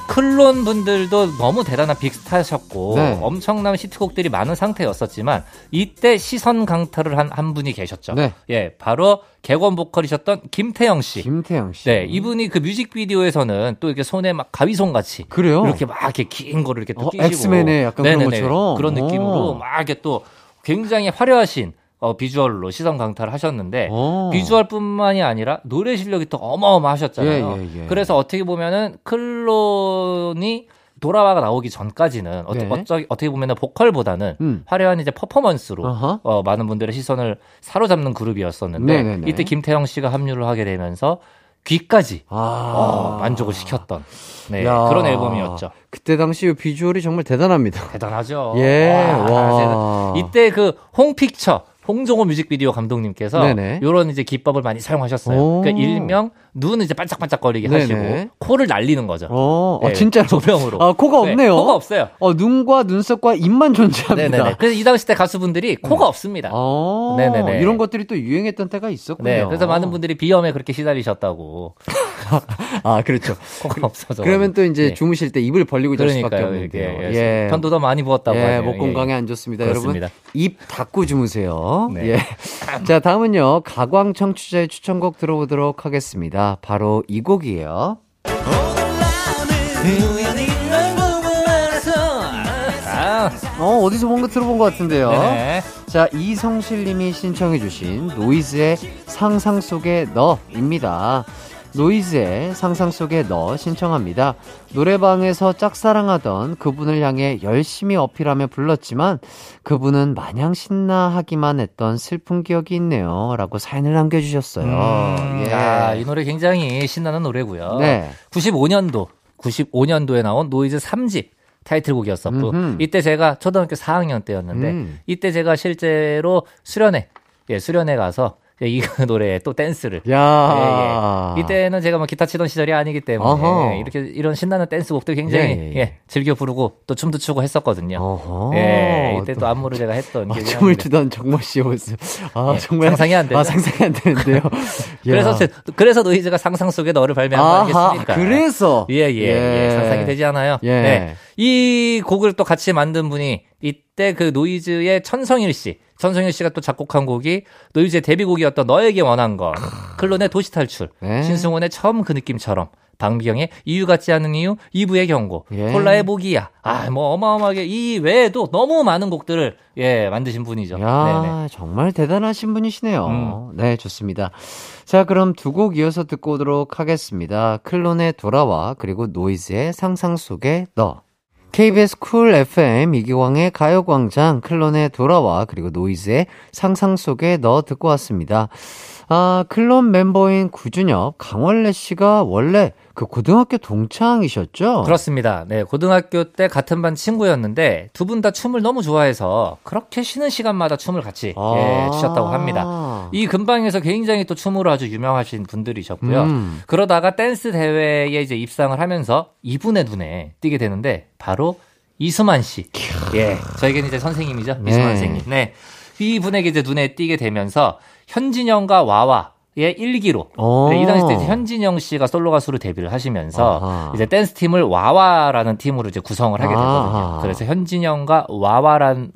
클론 분들도 너무 대단한 빅스타셨고 네. 엄청난 히트곡들이 많은 상태였었지만 이때 시선 강타를 한한 분이 계셨죠. 네. 예, 바로 객원 보컬이셨던 김태영 씨. 김태영 씨. 네, 이분이 그 뮤직비디오에서는 또 이렇게 손에 막 가위손 같이 그래요? 이렇게 막 이렇게 긴 거를 이렇게 또 어, 끼시고 엑스맨의 약간 그런 네네네. 것처럼? 그런 느낌으로 오. 막 이렇게 또 굉장히 화려하신 어, 비주얼로 시선 강타를 하셨는데 오. 비주얼뿐만이 아니라 노래 실력이 또 어마어마하셨잖아요. 예, 예, 예. 그래서 어떻게 보면은 클론이 돌아와가 나오기 전까지는 어, 네. 어쩌, 어떻게 보면은 보컬보다는 음. 화려한 이제 퍼포먼스로 어허. 어, 많은 분들의 시선을 사로잡는 그룹이었었는데 네네네. 이때 김태형 씨가 합류를 하게 되면서 귀까지 아. 어, 만족을 시켰던 네, 야. 그런 앨범이었죠. 그때 당시 이 비주얼이 정말 대단합니다. 대단하죠. 예, 와, 와. 이때 그 홍픽처 홍종호 뮤직비디오 감독님께서 네네. 이런 이제 기법을 많이 사용하셨어요. 오. 그러니까 일명 눈을 이제 반짝반짝거리게 네네. 하시고 코를 날리는 거죠. 어, 아, 네, 진짜로. 조명으로. 아, 코가 네, 없네요. 코가 없어요. 어, 눈과 눈썹과 입만 존재합니다. 네네네. 그래서 이 당시 때 가수분들이 코가 없습니다. 어, 네네네. 이런 것들이 또 유행했던 때가 있었군요. 네, 그래서 많은 분들이 비염에 그렇게 시달리셨다고 <laughs> 아, 그렇죠. 코가 없어서. 그러면 또 이제 네. 주무실 때 입을 벌리고 잘 수밖에. 없는데요. 예. 편도 더 많이 부었다고 예. 목 건강에 예. 안 좋습니다. 그렇습니다. 여러분 입 닫고 주무세요. 네. 예. <laughs> 자, 다음은요. 가광 청취자의 추천곡 들어보도록 하겠습니다. 바로 이 곡이에요. 아, 어, 어디서 뭔가 들어본 것 같은데요. 네네. 자, 이성실 님이 신청해주신 노이즈의 상상 속의 너입니다. 노이즈의 상상 속의 너 신청합니다. 노래방에서 짝사랑하던 그분을 향해 열심히 어필하며 불렀지만 그분은 마냥 신나하기만 했던 슬픈 기억이 있네요. 라고 사연을 남겨주셨어요. 음, 예. 아, 이 노래 굉장히 신나는 노래고요. 네. 95년도, 95년도에 나온 노이즈 3집 타이틀곡이었었고, 음흠. 이때 제가 초등학교 4학년 때였는데, 음. 이때 제가 실제로 수련회, 예, 수련회 가서 이 <laughs> 노래에 또 댄스를 야 예, 예. 이때는 제가 뭐 기타 치던 시절이 아니기 때문에 어허. 이렇게 이런 신나는 댄스곡들 굉장히 예, 예, 예, 예. 즐겨 부르고 또 춤도 추고 했었거든요. 어허. 예, 이때 또, 또- 안무를 제가 했던 아, 춤을. 추던 정모 씨의 모습. 아, 예, 정말. 상상이 안 되죠? 아, 상상이 안 되는데요. <laughs> 그래서 그래서 노이즈가 상상 속에 너를 발매한 거 아하, 아니겠습니까? 그래서. 예, 예, 예. 상상이 되지 않아요? 예. 네. 이 곡을 또 같이 만든 분이 이때 그 노이즈의 천성일 씨. 천성일 씨가 또 작곡한 곡이 노이즈의 데뷔곡이었던 너에게 원한 건. 클론의 도시 탈출. 네. 신승훈의 처음 그 느낌처럼. 박미경의 이유 같지 않은 이유, 이브의 경고, 예. 콜라의 모기야. 아, 뭐 어마어마하게 이 외에도 너무 많은 곡들을 예, 만드신 분이죠. 야, 네네. 정말 대단하신 분이시네요. 음. 네, 좋습니다. 자, 그럼 두 곡 이어서 듣고 오도록 하겠습니다. 클론의 돌아와, 그리고 노이즈의 상상 속의 너. KBS 쿨 FM 이기광의 가요광장 클론의 돌아와 그리고 노이즈의 상상 속에 너 듣고 왔습니다. 아, 클론 멤버인 구준엽, 강원래 씨가 원래 그 고등학교 동창이셨죠? 그렇습니다. 네, 고등학교 때 같은 반 친구였는데 두 분 다 춤을 너무 좋아해서 그렇게 쉬는 시간마다 춤을 같이 아. 예, 추셨다고 합니다. 이 근방에서 굉장히 또 춤으로 아주 유명하신 분들이셨고요. 음. 그러다가 댄스 대회에 이제 입상을 하면서 이분의 눈에 띄게 되는데 바로 이수만 씨. 예, 저에게는 이제 선생님이죠. 이수만 네. 선생님. 네. 이분에게 이제 눈에 띄게 되면서 현진영과 와와 의 일기로 오. 네, 이 당시 때 현진영 씨가 솔로 가수로 데뷔를 하시면서 아하. 이제 댄스 팀을 와와라는 팀으로 이제 구성을 하게 되거든요. 아하. 그래서 현진영과 와와라는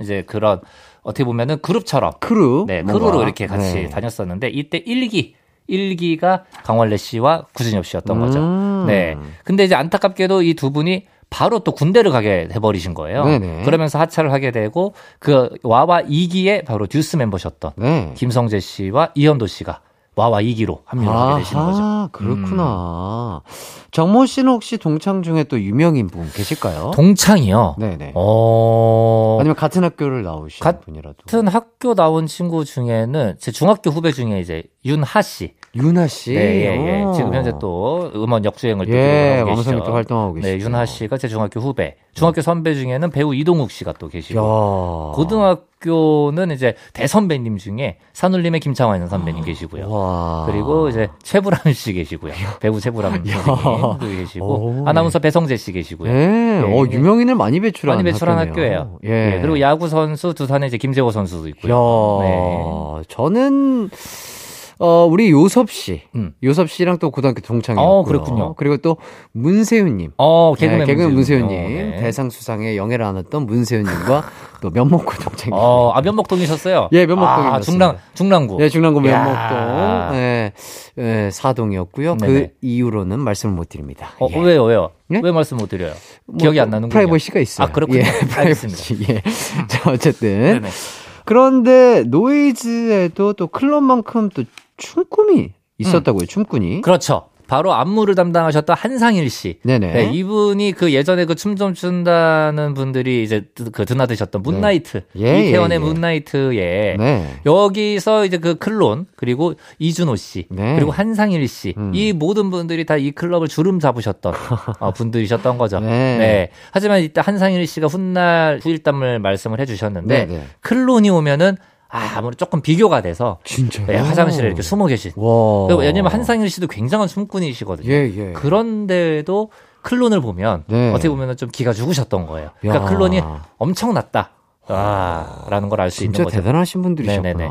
이제 그런 어떻게 보면은 그룹처럼 크루. 네, 뭔가. crew로 이렇게 같이 네. 다녔었는데 이때 일기 일기가 강원래 씨와 구준엽 씨였던 거죠. 음. 네. 근데 이제 안타깝게도 이 두 분이 바로 또 군대를 가게 해버리신 거예요. 네네. 그러면서 하차를 하게 되고 그 와와 2기에 바로 듀스 멤버셨던 네. 김성재 씨와 이현도 씨가 와와 2기로 합류하게 되시는 거죠. 음. 아, 그렇구나. 정모 씨는 혹시 동창 중에 또 유명인 분 계실까요? 동창이요. 네네. 어. 아니면 같은 학교를 나오신 같- 분이라도. 같은 학교 나온 친구 중에는 제 중학교 후배 중에 이제 윤하 씨. 윤하 씨. 네, 예, 예. 오. 지금 현재 또 음원 역주행을 또 예, 하고 왕성히 계시죠. 또 활동하고 계시죠. 네, 윤하 씨가 제 중학교 후배. 중학교 선배 중에는 배우 이동욱 씨가 또 계시고. 야. 고등학교는 이제 대선배님 중에 산울림의 김창완 선배님 계시고요. 와. 그리고 이제 최불암 씨 계시고요. 배우 최불암 선생님도 계시고 오, 아나운서 배성재 씨 계시고요. 네. 어, 네. 유명인을 많이 배출한 많이 배출한. 학교예요. 예. 네, 그리고 야구 선수 두산에 이제 김재호 선수도 야, 있고요. 네. 저는 어 우리 요섭 씨, 음. 요섭 씨랑 또 고등학교 동창이었고요. 어, 그렇군요. 그리고 또 문세윤 님, 어, 개그맨, 네, 개그맨 문세윤님, 문세윤님. 네. 대상 수상에 영예를 안았던 문세윤 님과 <laughs> 또 면목고 동창이. 어, 아 면목동이셨어요? 예, 면목동이었습니다. 아, 중랑 중랑구. 네, 중랑구 야. 면목동, 네, 네, 사동이었고요. 네네. 그 이유로는 말씀을 못 드립니다. 어, 예. 왜요, 왜요? 네? 왜 말씀 못 드려요? 뭐 기억이 또안 나는군요. 프라이버시가 있어요. 아, 그렇군요. 예. 프라이버시. 예. <laughs> 자, 어쨌든. 네네. 그런데 노이즈에도 또 클론만큼 또 춤꾼이 있었다고요, 춤꾼이. 그렇죠. 바로 안무를 담당하셨던 한상일 씨. 네네. 네, 이분이 그 예전에 그 춤 좀 춘다는 분들이 이제 드- 그 드나드셨던 문나이트. 예, 이태원의 예, 예. 문나이트에 네. 여기서 이제 그 클론 그리고 이준호 씨 네. 그리고 한상일 씨 음. 이 모든 분들이 다 이 클럽을 주름 잡으셨던 <laughs> 어, 분들이셨던 거죠. 네. 하지만 이때 한상일 씨가 훗날 후일담을 말씀을 해주셨는데 네, 네. 클론이 오면은 아, 아무래도 조금 비교가 돼서 진짜요? 네, 화장실에 이렇게 숨어 계신. 와. 왜냐면 한상일 씨도 굉장한 춤꾼이시거든요. 예, 예. 그런데도 클론을 보면 네. 어떻게 보면 좀 기가 죽으셨던 거예요. 그러니까 야. 클론이 엄청났다. 아, 라는 걸 알 수 있는 진짜 거죠. 대단하신 분들이셨구나. 네네네.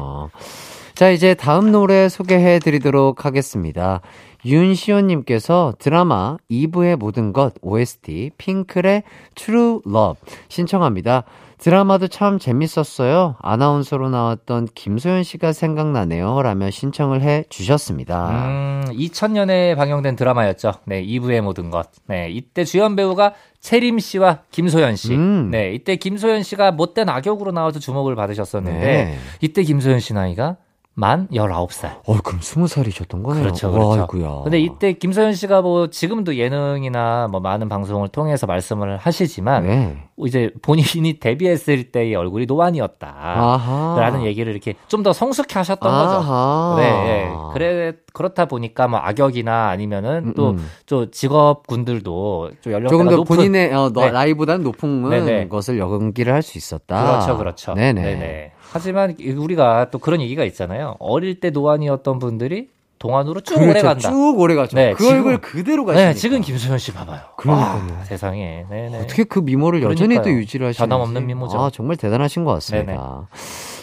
자, 이제 다음 노래 소개해 드리도록 하겠습니다. 윤시온님께서 드라마 2부의 모든 것 OST 핑클의 True Love 신청합니다. 드라마도 참 재밌었어요. 아나운서로 나왔던 김소연 씨가 생각나네요. 라며 신청을 해 주셨습니다. 음, 2000년에 방영된 드라마였죠. 네, 2부의 모든 것. 네, 이때 주연 배우가 채림 씨와 김소연 씨. 음. 네, 이때 김소연 씨가 못된 악역으로 나와서 주목을 받으셨었는데, 네. 이때 김소연 씨 나이가 만 19살. 어, 그럼 스무 살이셨던 거네요. 그렇죠, 그렇죠. 아이고야. 근데 이때 김소연 씨가 뭐 지금도 예능이나 뭐 많은 방송을 통해서 말씀을 하시지만 네. 이제 본인이 데뷔했을 때의 얼굴이 노안이었다. 아하. 라는 얘기를 이렇게 좀 더 성숙해 하셨던 거죠. 아하. 네, 예. 그래 그렇다 보니까 뭐 악역이나 아니면은 음, 또 음. 저 직업군들도 좀 연령대가 조금 더 높은 본인의 어, 너- 네. 나이보다는 높은 네네. 것을 연기를 할 수 있었다. 그렇죠, 그렇죠. 네네. 네네. 하지만 우리가 또 그런 얘기가 있잖아요. 어릴 때 노안이었던 분들이 동안으로 쭉 오래 그렇죠. 간다. 쭉 오래 가죠. 네, 그 지금- 얼굴 그대로 가시니까. 네, 지금 김소연 씨 봐봐요. 그러니까요. 와, 세상에. 네네. 어떻게 그 미모를 여전히 또 그러니까요. 유지를 하시는지. 변함 없는 미모죠. 아, 정말 대단하신 것 같습니다.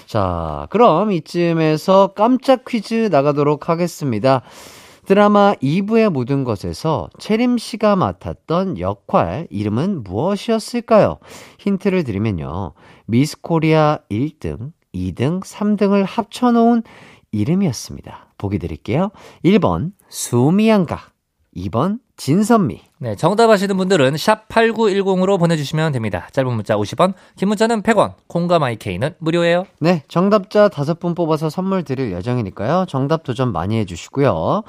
자, 그럼 이쯤에서 깜짝 퀴즈 나가도록 하겠습니다. 드라마 2부의 모든 것에서 채림 씨가 맡았던 역할 이름은 무엇이었을까요? 힌트를 드리면요. 미스 코리아 1등, 2등, 3등을 합쳐놓은 이름이었습니다. 보기 드릴게요. 1번 수미양가, 2번 진선미. 네, 정답 아시는 분들은 샵 8910으로 보내주시면 됩니다. 짧은 문자 50원, 긴 문자는 100원, 콩과 마이케이는 무료예요. 네, 정답자 다섯 분 뽑아서 선물 드릴 예정이니까요. 정답 도전 많이 해주시고요.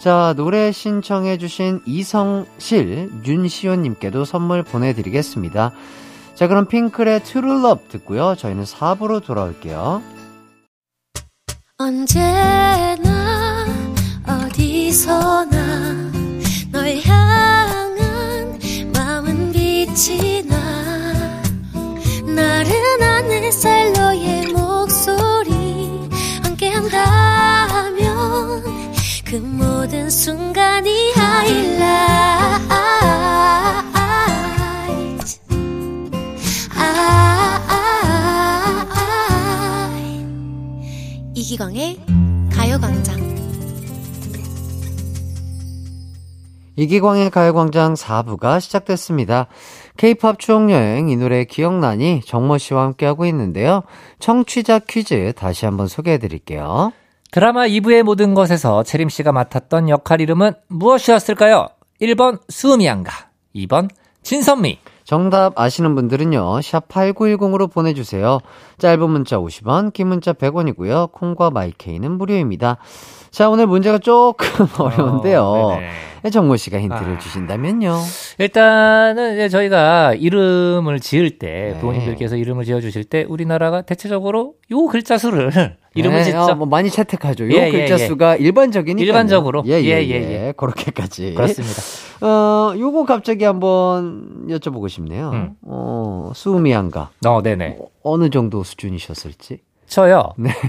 자, 노래 신청해주신 이성실, 윤시온님께도 선물 보내드리겠습니다. 자, 그럼 핑클의 트루럽 듣고요. 저희는 4부로 돌아올게요. 언제나 어디서나 널 향한 마음은 빛이 나 나른한 햇살 너의 목소리 함께한다면 그 모든 순간이 하이라 이기광의 가요광장. 이기광의 가요광장 4부가 시작됐습니다. 케이팝 추억여행 이 노래 기억나니 정모 씨와 함께하고 있는데요. 청취자 퀴즈 다시 한번 소개해 드릴게요. 드라마 2부의 모든 것에서 채림 씨가 맡았던 역할 이름은 무엇이었을까요? 1번 수미양가, 2번 진선미. 정답 아시는 분들은요, 샵8910으로 보내주세요. 짧은 문자 50원, 긴 문자 100원이고요. 콩과 마이케이는 무료입니다. 자, 오늘 문제가 조금 <laughs> 어려운데요. 어, 네네. 정모 씨가 힌트를 아. 주신다면요. 일단은 이제 저희가 이름을 지을 때 네. 부모님들께서 이름을 지어 주실 때 우리나라가 대체적으로 요 글자 수를 <laughs> 이름을 네, 짓죠. 어, 뭐 많이 채택하죠. 요 예, 예, 글자 예. 수가 일반적이니까. 일반적으로. 예, 예, 예, 예, 예, 예. 그렇게까지. 그렇습니다. 어, 요거 갑자기 한번 여쭤보고 싶네요. 음. 어, 수미양가. 어, 네네. 어느 정도 수준이셨을지. 저요. 네. <laughs>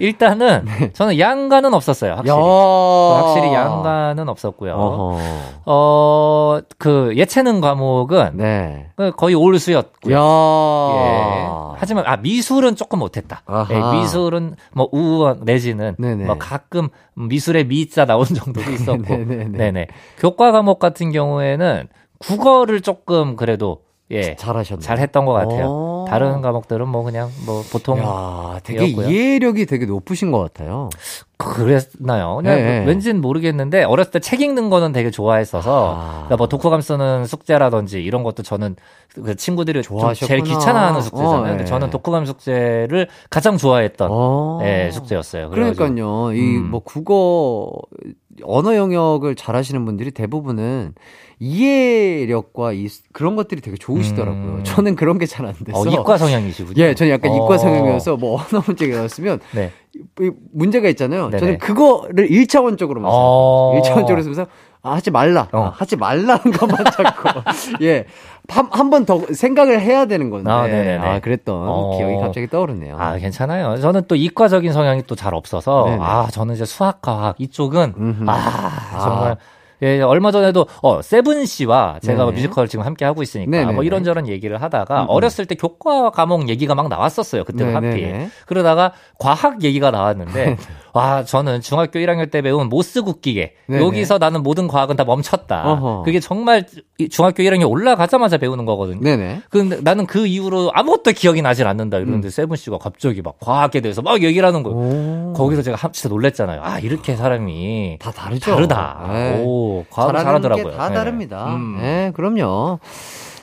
일단은 저는 양가는 없었어요. 확실히. 확실히 양가는 없었고요. 어허. 어, 그 예체능 과목은 네. 그 거의 올수였고요. 야. 예. 하지만 아 미술은 조금 못했다. 예, 미술은 뭐 우원 내지는 네네. 뭐 가끔 미술의 미자 나온 정도도 <laughs> 있었고. 네네. 교과 과목 같은 경우에는 국어를 조금 그래도 예 잘하셨네. 잘했던 것 같아요. 어. 다른 과목들은 뭐 그냥 뭐 보통 야, 되게 이었고요. 이해력이 되게 높으신 것 같아요. 그랬나요? 그냥 네. 왠지는 모르겠는데 어렸을 때 책 읽는 거는 되게 좋아했어서 아. 그러니까 뭐 독후감 쓰는 숙제라든지 이런 것도 저는 그 친구들이. 제일 귀찮아하는 숙제잖아요. 어, 네. 근데 저는 독후감 숙제를 가장 좋아했던 어. 예, 숙제였어요. 그러니까요. 이 음. 뭐 국어 언어 영역을 잘하시는 분들이 대부분은 이해력과 이 그런 것들이 되게 좋으시더라고요. 음. 저는 그런 게 잘 안 돼서. 어, 이과 성향이시군요. 예, 저는 약간 이과 어. 성향이어서 뭐 언어 문제가 나왔으면 네. 이 문제가 있잖아요. 네네. 저는 그거를 1차원적으로만 어. 생각해요. 1차원적으로 해서 아, 하지 말라. 어. 아, 하지 말라는 것만 <laughs> 자꾸. 예. 한 번 더 생각을 해야 되는 건데. 아, 네네네. 아, 그랬던 어. 기억이 갑자기 떠오르네요. 아, 괜찮아요. 저는 또 이과적인 성향이 또 잘 없어서, 네네. 아, 저는 이제 수학, 과학, 이쪽은, 음흠. 아, 정말. 예, 얼마 전에도, 어, 세븐 씨와 제가 네네. 뮤지컬 지금 함께 하고 있으니까, 네네네. 뭐 이런저런 얘기를 하다가, 음, 음. 어렸을 때 교과 과목 얘기가 막 나왔었어요. 그때도 네네네. 하필. 그러다가 과학 얘기가 나왔는데, <laughs> 와, 저는 중학교 1학년 때 배운 모스 굳기계. 네네. 여기서 나는 모든 과학은 다 멈췄다. 어허. 그게 정말 이 중학교 1학년 올라가자마자 배우는 거거든요. 네네. 근데 나는 그 이후로 아무것도 기억이 나질 않는다. 이러는데 세븐 씨가 갑자기 막 과학에 대해서 막 얘기를 하는 거예요. 오. 거기서 제가 한- 진짜 놀랬잖아요. 아, 이렇게 사람이 다 다르죠. 다르다. 네. 오, 과학 잘하더라고요. 게다 네. 다릅니다. 음. 네, 그럼요.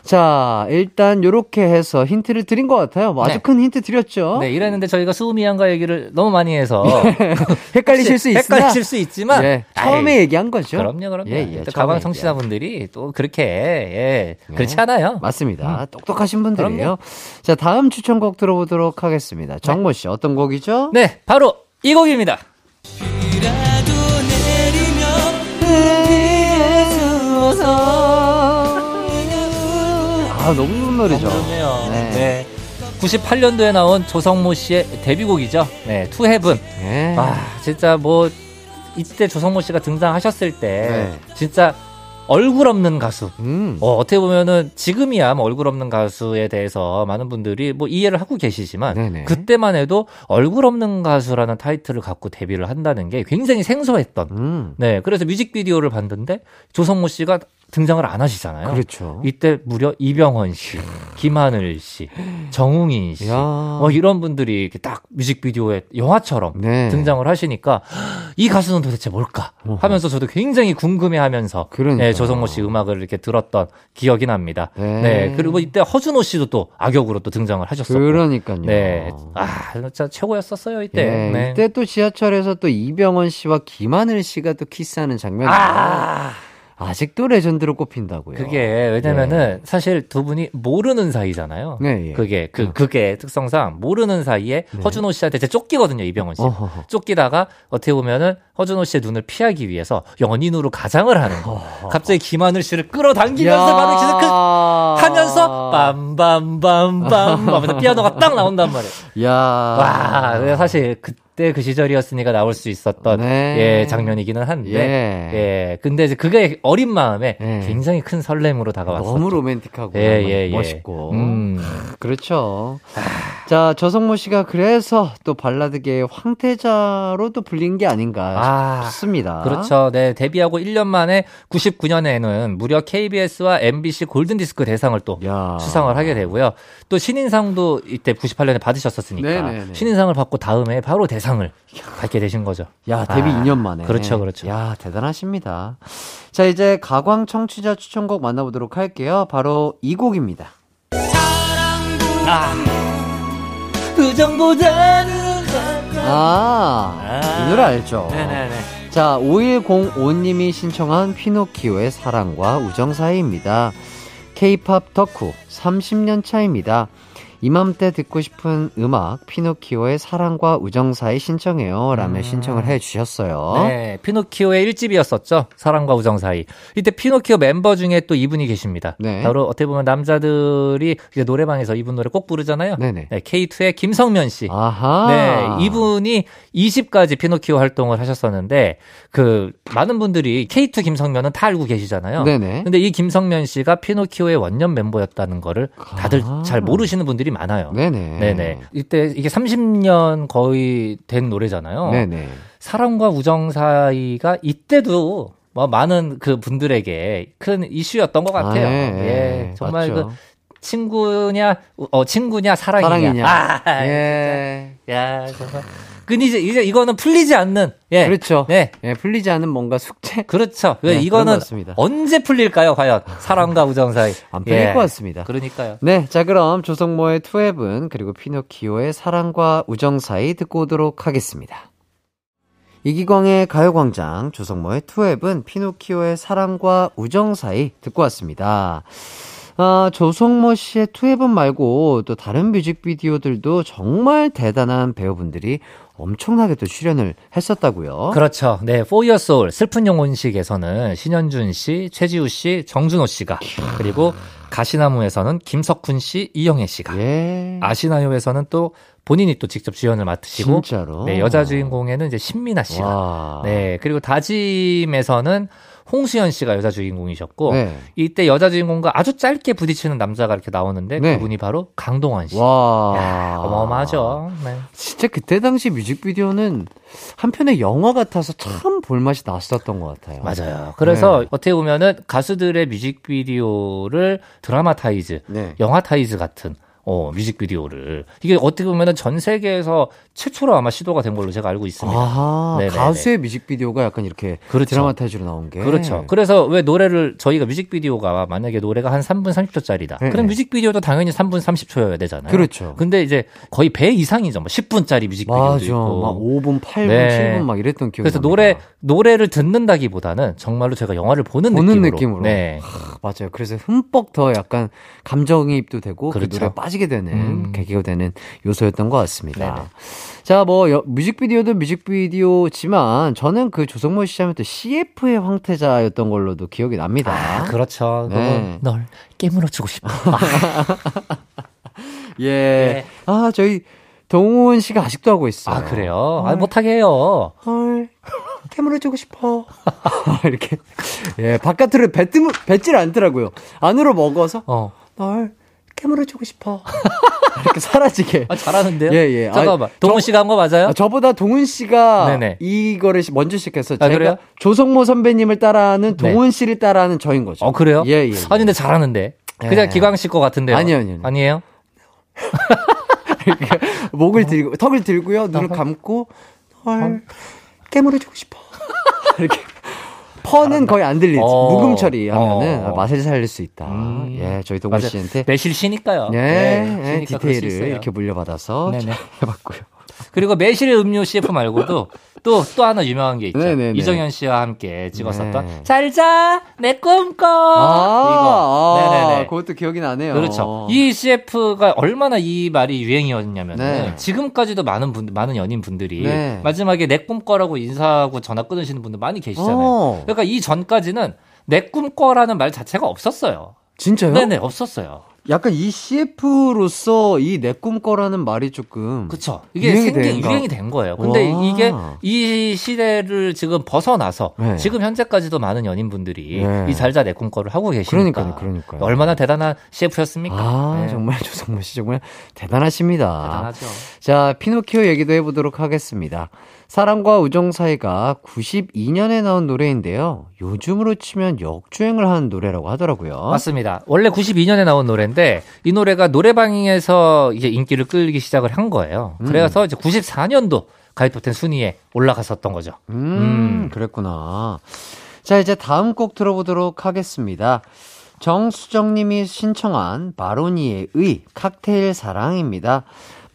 자, 일단 요렇게 해서 힌트를 드린 것 같아요. 뭐 아주 네. 큰 힌트 드렸죠. 네, 이랬는데 저희가 수미양가 얘기를 너무 많이 해서 <laughs> 헷갈리실 수 있으나 헷갈리실 수 있지만 예, 처음에 아이, 얘기한 거죠. 그럼요, 그럼요. 예, 예, 또 가방. 청취자분들이 또 그렇게 예, 네. 그렇지 않아요. 맞습니다. 똑똑하신 분들이에요. 자, 다음 추천곡 들어보도록 하겠습니다. 정모 씨, 어떤 곡이죠? 네, 바로 이 곡입니다. 아, 너무 좋은 노래죠. 좋네요. 네. 네. 98년도에 나온 조성모 씨의 데뷔곡이죠. 네, To Heaven. 네. 아, 진짜 뭐 이때 조성모 씨가 등장하셨을 때 네. 진짜 얼굴 없는 가수. 음. 어, 어떻게 보면은 지금이야 뭐 얼굴 없는 가수에 대해서 많은 분들이 뭐 이해를 하고 계시지만 네네. 그때만 해도 얼굴 없는 가수라는 타이틀을 갖고 데뷔를 한다는 게 굉장히 생소했던. 음. 네, 그래서 뮤직비디오를 봤는데 조성모 씨가 등장을 안 하시잖아요. 그렇죠. 이때 무려 이병헌 씨, 김하늘 씨, 정웅인 씨, 야. 뭐 이런 분들이 이렇게 딱 뮤직비디오에 영화처럼 네. 등장을 하시니까 이 가수는 도대체 뭘까 하면서 저도 굉장히 궁금해하면서. 네, 조성모 씨 음악을 이렇게 들었던 기억이 납니다. 네. 네. 그리고 이때 허준호 씨도 또 악역으로 또 등장을 하셨었고. 그러니까요. 네. 아, 진짜 최고였었어요, 이때. 예, 네. 이때 또 지하철에서 또 이병헌 씨와 김하늘 씨가 또 키스하는 장면이 아, 아직도 레전드로 꼽힌다고요. 그게 왜냐면은 사실 두 분이 모르는 사이잖아요. 네, 예. 그게 그 그게 특성상 모르는 사이에 허준호 씨한테 제 쫓기거든요 이병헌 씨. 어허허. 쫓기다가 어떻게 보면은 허준호 씨의 눈을 피하기 위해서 연인으로 가장을 하는 거. 갑자기 김하늘 씨를 끌어당기면서 바로 기스 크 하면서 빰빰빰빰 하면서 피아노가 딱 나온단 말이에요. 야. 와, 사실 그 때 그 시절이었으니까 나올 수 있었던 네. 예 장면이기는 한데 예. 예. 근데 이제 그게 어린 마음에 예. 굉장히 큰 설렘으로 다가왔었죠. 너무 로맨틱하고 예, 예, 예. 멋있고. 음. 그렇죠. 자, 저성모 씨가 그래서 또 발라드계의 황태자로 또 불린 게 아닌가 아, 싶습니다. 그렇죠. 네, 데뷔하고 1년 만에 99년에는 무려 KBS와 MBC 골든디스크 대상을 또 야. 수상을 하게 되고요. 또 신인상도 이때 98년에 받으셨었으니까 네네네. 신인상을 받고 다음에 바로 대상을 받게 되신 거죠. 야, 데뷔 아, 2년 만에. 그렇죠, 그렇죠. 야, 대단하십니다. 자, 이제 가광 청취자 추천곡 만나보도록 할게요. 바로 이 곡입니다. 부정보다는 아, 이 노래 알죠? 네네네. 자, 5105님이 신청한 피노키오의 사랑과 우정 사이입니다. K-팝 덕후 30년 차입니다. 이맘때 듣고 싶은 음악 피노키오의 사랑과 우정 사이 신청해요. 라며 신청을 해 주셨어요. 음. 네, 피노키오의 1집이었었죠. 사랑과 우정 사이. 이때 피노키오 멤버 중에 또 이분이 계십니다. 네. 바로 어떻게 보면 남자들이 이제 노래방에서 이분 노래 꼭 부르잖아요. 네네. 네, K2의 김성면 씨. 아하. 네, 이분이 20까지 피노키오 활동을 하셨었는데 그 많은 분들이 K2 김성면은 다 알고 계시잖아요. 네네. 근데 이 김성면 씨가 피노키오의 원년 멤버였다는 거를 다들 아. 잘 모르시는 분들이 많아요. 네네. 네네. 이때 이게 30년 거의 된 노래잖아요. 네네. 사랑과 우정 사이가 이때도 뭐 많은 그 분들에게 큰 이슈였던 것 같아요. 아, 예, 예, 예. 정말 맞죠. 그 친구냐, 어 친구냐, 사랑이냐. 사랑이냐. 아, 예. 야, 정말. 근데 이제 이제 이거는 풀리지 않는. 예. 그렇죠. 네. 예, 풀리지 않은 뭔가 숙제. 그렇죠. 네, 그런 이거는. 언제 풀릴까요, 과연? 사랑과 우정 사이. 안 풀릴 예. 것 같습니다. 그러니까요. 네, 자 그럼 조성모의 투앱은 그리고 피노키오의 사랑과 우정 사이 듣고 오도록 하겠습니다. 이기광의 가요광장 조성모의 투앱은 피노키오의 사랑과 우정 사이 듣고 왔습니다. 아, 조성모 씨의 투앱은 말고 또 다른 뮤직비디오들도 정말 대단한 배우분들이 엄청나게 또 출연을 했었다고요. 그렇죠. 네, For Your Soul 슬픈 영혼식에서는 신현준 씨, 최지우 씨, 정준호 씨가 그리고 가시나무에서는 김석훈 씨, 이영애 씨가 예. 아시나요에서는 또 본인이 또 직접 주연을 맡으시고 진짜로. 네, 여자 주인공에는 이제 신민아 씨가 와. 네, 그리고 다짐에서는 홍수연 씨가 여자 주인공이셨고 네. 이때 여자 주인공과 아주 짧게 부딪히는 남자가 이렇게 나오는데 네. 그분이 바로 강동원 씨. 와. 야, 어마어마하죠. 네. 진짜 그때 당시 뮤직비디오는 한편의 영화 같아서 참 볼맛이 났었던 것 같아요. 맞아요. 그래서 네. 어떻게 보면은 가수들의 뮤직비디오를 dramatize, 네. 영화타이즈 같은 어, 뮤직비디오를 이게 어떻게 보면은 전 세계에서 최초로 아마 시도가 된 걸로 제가 알고 있습니다. 네네네. 가수의 뮤직비디오가 약간 이렇게 그렇죠. dramatize로 나온 게. 그렇죠. 그래서 왜 노래를 저희가 뮤직비디오가 만약에 노래가 한 3분 30초짜리다. 네, 그럼 네. 뮤직비디오도 당연히 3분 30초여야 되잖아요. 그렇죠. 근데 이제 거의 배 이상이죠. 뭐 10분짜리 뮤직비디오도 맞아. 있고. 막 5분, 8분, 네. 7분 막 이랬던 기억이 그래서 납니다. 노래 노래를 듣는다기보다는 정말로 제가 영화를 보는, 보는 느낌으로. 느낌으로. 네. 맞아요. 그래서 흠뻑 더 약간 감정이입도 되고 그 그렇죠. 노래에 빠지게 되는 음. 계기가 되는 요소였던 것 같습니다. 네네. 자, 뭐 여- 뮤직비디오도 뮤직비디오지만 저는 그 조성모 씨 하면 또 CF의 황태자였던 걸로도 기억이 납니다. 아, 그렇죠. 네. 널 깨물어 주고 싶어. <laughs> 예. 네. 아, 저희 동훈 씨가 아직도 하고 있어요. 아, 그래요? 아, 못하게 해요. 헐. 캐물어 주고 싶어. <laughs> 이렇게. 예, 바깥으로 뱉으면, 뱉질 않더라고요. 안으로 먹어서, 어. 널 캐물어주고 싶어. <laughs> 이렇게 사라지게. 아, 잘하는데요? 예, 예. 잠깐만. 아, 동훈 저- 씨가 한 거 맞아요? 아, 저보다 동훈 씨가 네네. 이거를 시- 먼저 시작해서 아, 제가 그래요? 조성모 선배님을 따라하는 네. 동훈 씨를 따라하는 저인 거죠. 어, 그래요? 예, 예. 예. 아니, 근데 잘하는데. 그냥 예. 기광 씨 거 같은데요? 아니요, 아니요. 아니에요? 목을 <laughs> 들고, 턱을 들고요. 눈을 감고, 널 깨물어주고 싶어. <laughs> 이렇게. 퍼는 거의 안 들리지. 어. 묵음 처리하면은 어. 맛을 살릴 수 있다. 음. 예, 저희 동훈. 씨한테 매실 쉬니까요. 네, 네, 예, 디테일을. 이렇게 물려받아서 해봤고요. 그리고 매실 음료 CF 말고도 또, 또 하나 유명한 게 있죠. 네네네. 이정현 씨와 함께 찍었었던 네. 잘 자, 내 꿈꿔. 아, 이거. 아, 네네네. 그것도 기억이 나네요. 그렇죠. 이 CF가 얼마나 이 말이 유행이었냐면 네. 지금까지도 많은 분 많은 연인 분들이 네. 마지막에 내 꿈꿔라고 인사하고 전화 끊으시는 분들 많이 계시잖아요. 어. 그러니까 이 전까지는 내 꿈꿔라는 말 자체가 없었어요. 진짜요? 네네 없었어요. 약간 이 CF로서 이 내꿈 거라는 말이 조금 그쵸. 이게 유행이 생긴 된가? 유행이 된 거예요. 근데 와. 이게 이 시대를 지금 벗어나서 네. 지금 현재까지도 많은 연인분들이 네. 이 잘자 내 꿈거를 하고 계시니까. 그러니까요, 그러니까요. 얼마나 대단한 CF였습니까? 아, 네. 정말 <laughs> 조성모 씨 정말 대단하십니다. 대단하죠. 자, 피노키오 얘기도 해보도록 하겠습니다. 사랑과 우정 사이가 92년에 나온 노래인데요. 요즘으로 치면 역주행을 하는 노래라고 하더라고요. 맞습니다. 원래 92년에 나온 노래인데 이 노래가 노래방에서 이제 인기를 끌기 시작을 한 거예요. 음. 그래서 이제 94년도 가요톱텐 순위에 올라갔었던 거죠. 음, 음. 그랬구나. 자, 이제 다음 곡 들어보도록 하겠습니다. 정수정님이 신청한 마로니에의 칵테일 사랑입니다.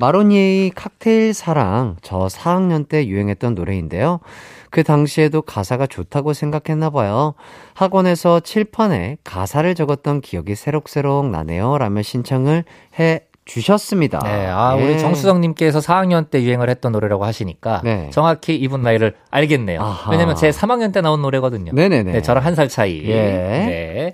마로니에의 칵테일 사랑, 저 4학년 때 유행했던 노래인데요. 그 당시에도 가사가 좋다고 생각했나 봐요. 학원에서 칠판에 가사를 적었던 기억이 새록새록 나네요. 라며 신청을 해 주셨습니다. 네, 아, 예. 우리 정수정님께서 4학년 때 유행을 했던 노래라고 하시니까 네. 정확히 이분 나이를 알겠네요. 아하. 왜냐면 제 3학년 때 나온 노래거든요. 네네네. 네, 저랑 한 살 차이. 예. 네.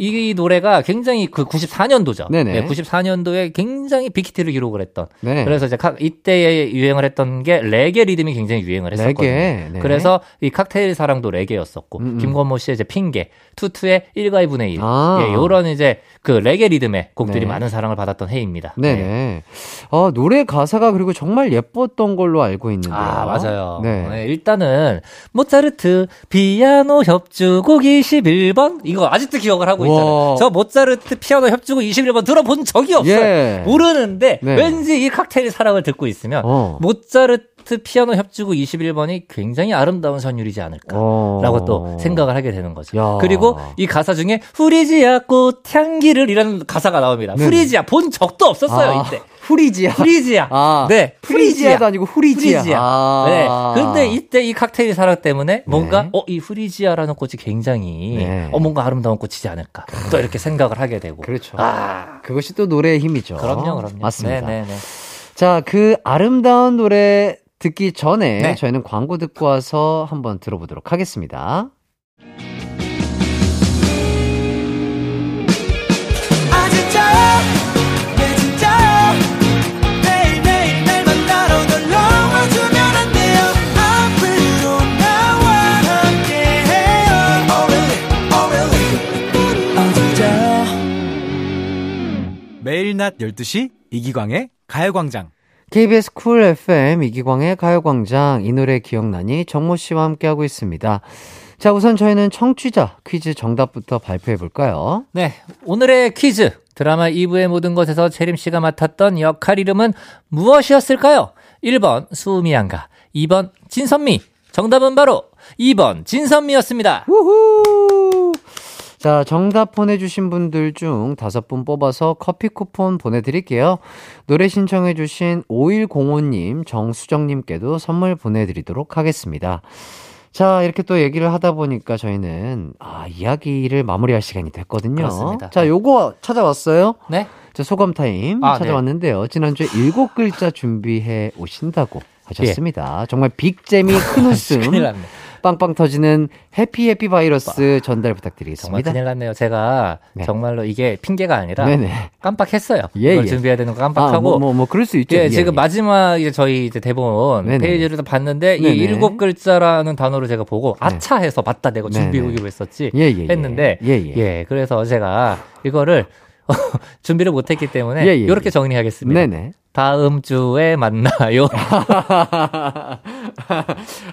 이 노래가 굉장히 그 94년도죠. 네네. 94년도에 굉장히 빅히트를 기록을 했던. 네. 그래서 이제 각- 이때에 유행을 했던 게 레게 리듬이 굉장히 유행을 했었거든요. 레게, 네. 그래서 이 칵테일 사랑도 레게였었고 음, 음. 김건모 씨의 이제 핑계, 투투의 1과 2분의 1. 아. 예, 요런 이제 그 레게 리듬의 곡들이 네. 많은 사랑을 받았던 해입니다. 네네. 어, 노래 가사가 그리고 정말 예뻤던 걸로 알고 있는데요. 아, 맞아요. 네. 네, 일단은, 모차르트, 피아노 협주곡 21번? 이거 아직도 기억을 하고 와. 있잖아요. 저 모차르트 피아노 협주곡 21번 들어본 적이 없어요. 예. 모르는데, 네. 왠지 이 칵테일 사랑을 듣고 있으면, 어. 모차르트 피아노 협주곡 21번이 굉장히 아름다운 선율이지 않을까. 어. 라고 또 생각을 하게 되는 거죠. 야. 그리고 이 가사 중에 후리지아 꽃 향기를 이라는 가사가 나옵니다. 네네. 후리지아 본 적도 없었어요, 아, 이때. 후리지아. 후리지아. 아, 네. 프리지아도 아니고 후리지아. 후리지아. 아. 네. 근데 이때 이 칵테일 사랑 때문에 뭔가 네. 어 이 후리지아라는 꽃이 굉장히 네. 어 뭔가 아름다운 꽃이지 않을까. 또 이렇게 생각을 하게 되고. 그렇죠. 아. 그것이 또 노래의 힘이죠. 그럼요, 그럼요. 맞습니다. 네, 네, 네. 자, 그 아름다운 노래 듣기 전에 네. 저희는 광고 듣고 와서 한번 들어보도록 하겠습니다. 아네 진짜요? 매일매일 날 만나러 놀러 와주면 안 돼요. 앞으로 나와 함께해요. Oh oh 아 매일 낮 12시 이기광의 가요광장. KBS 쿨 FM 이기광의 가요광장 이 노래 기억나니 정모 씨와 함께하고 있습니다. 자, 우선 저희는 청취자 퀴즈 정답부터 발표해 볼까요? 네. 오늘의 퀴즈. 드라마 2부의 모든 것에서 재림 씨가 맡았던 역할 이름은 무엇이었을까요? 1번 수미양가, 2번 진선미. 정답은 바로 2번 진선미였습니다. 우후! 자, 정답 보내주신 분들 중 다섯 분 뽑아서 커피 쿠폰 보내드릴게요. 노래 신청해주신 5105님, 정수정님께도 선물 보내드리도록 하겠습니다. 자, 이렇게 또 얘기를 하다 보니까 저희는, 아, 이야기를 마무리할 시간이 됐거든요. 그렇습니다. 자, 요거 찾아왔어요. 네. 자, 소감 타임 아, 네. 찾아왔는데요. 지난주에 일곱 글자 준비해 오신다고 <laughs> 하셨습니다. 정말 빅재미 큰 <laughs> 웃음. 빵빵 터지는 happy happy 바이러스 전달 정말 부탁드리겠습니다. 큰일 났네요. 제가 네. 정말로 이게 핑계가 아니라 네네. 깜빡했어요. 예, 이걸 예. 준비해야 되는 거 아, 깜빡하고. 뭐, 뭐, 뭐, 그럴 수 있죠. 예, 예, 지금 예. 마지막 이제 저희 이제 대본 네네. 페이지를 다 봤는데 네네. 이 일곱 글자라는 단어를 제가 보고 아차 해서 맞다 내가. 준비하기로 했었지 예, 예, 예. 했는데 예, 예. 그래서 제가 이거를 <laughs> 준비를 못했기 때문에 예, 예, 이렇게 예. 정리하겠습니다. 네네. 다음 주에 만나요. <laughs>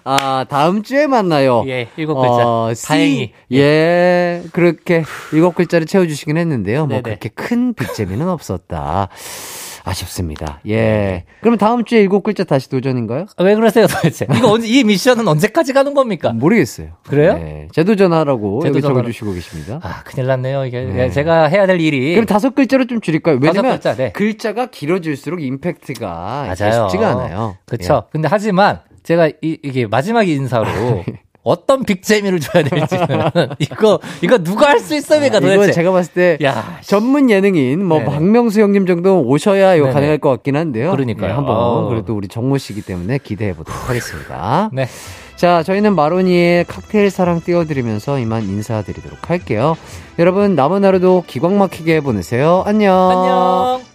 아, 다음 주에 만나요. 예, 일곱 글자. 어. 다행히. 예, 그렇게 일곱 글자를 채워주시긴 했는데요. 뭐 네네. 그렇게 큰 빅재미는 없었다. 아쉽습니다. 예. 그러면 다음 주에 일곱 글자 다시 도전인가요? 아, 왜 그러세요 도대체? <laughs> 이거 언제 이 미션은 언제까지 가는 겁니까? 모르겠어요. 그래요? 네. 재도전하라고 여기 재도전하라. 적어주시고 계십니다. 아, 큰일 났네요. 이게 네. 제가 해야 될 일이 그럼 다섯 글자로 좀 줄일까요? 왜냐면 글자, 네. 글자가 길어질수록 임팩트가 맞아요. 쉽지가 않아요. 그렇죠. 근데 하지만 제가 이, 이게 마지막 인사로 <laughs> 어떤 빅재미를 줘야 될지는 <laughs> 이거 이거 누가 할 수 있습니까 도대체? 이건 제가 봤을 때 야, 전문 예능인 뭐 네네. 박명수 형님 정도 오셔야 이거 네네. 가능할 것 같긴 한데요. 그러니까요. 네, 한번 어. 그래도 우리 정모 씨기 때문에 기대해 보도록 하겠습니다. 네. 자, 저희는 마로니의 칵테일 사랑 띄워드리면서 이만 인사드리도록 할게요. 여러분 남은 하루도 기광 막히게 보내세요. 안녕. 안녕.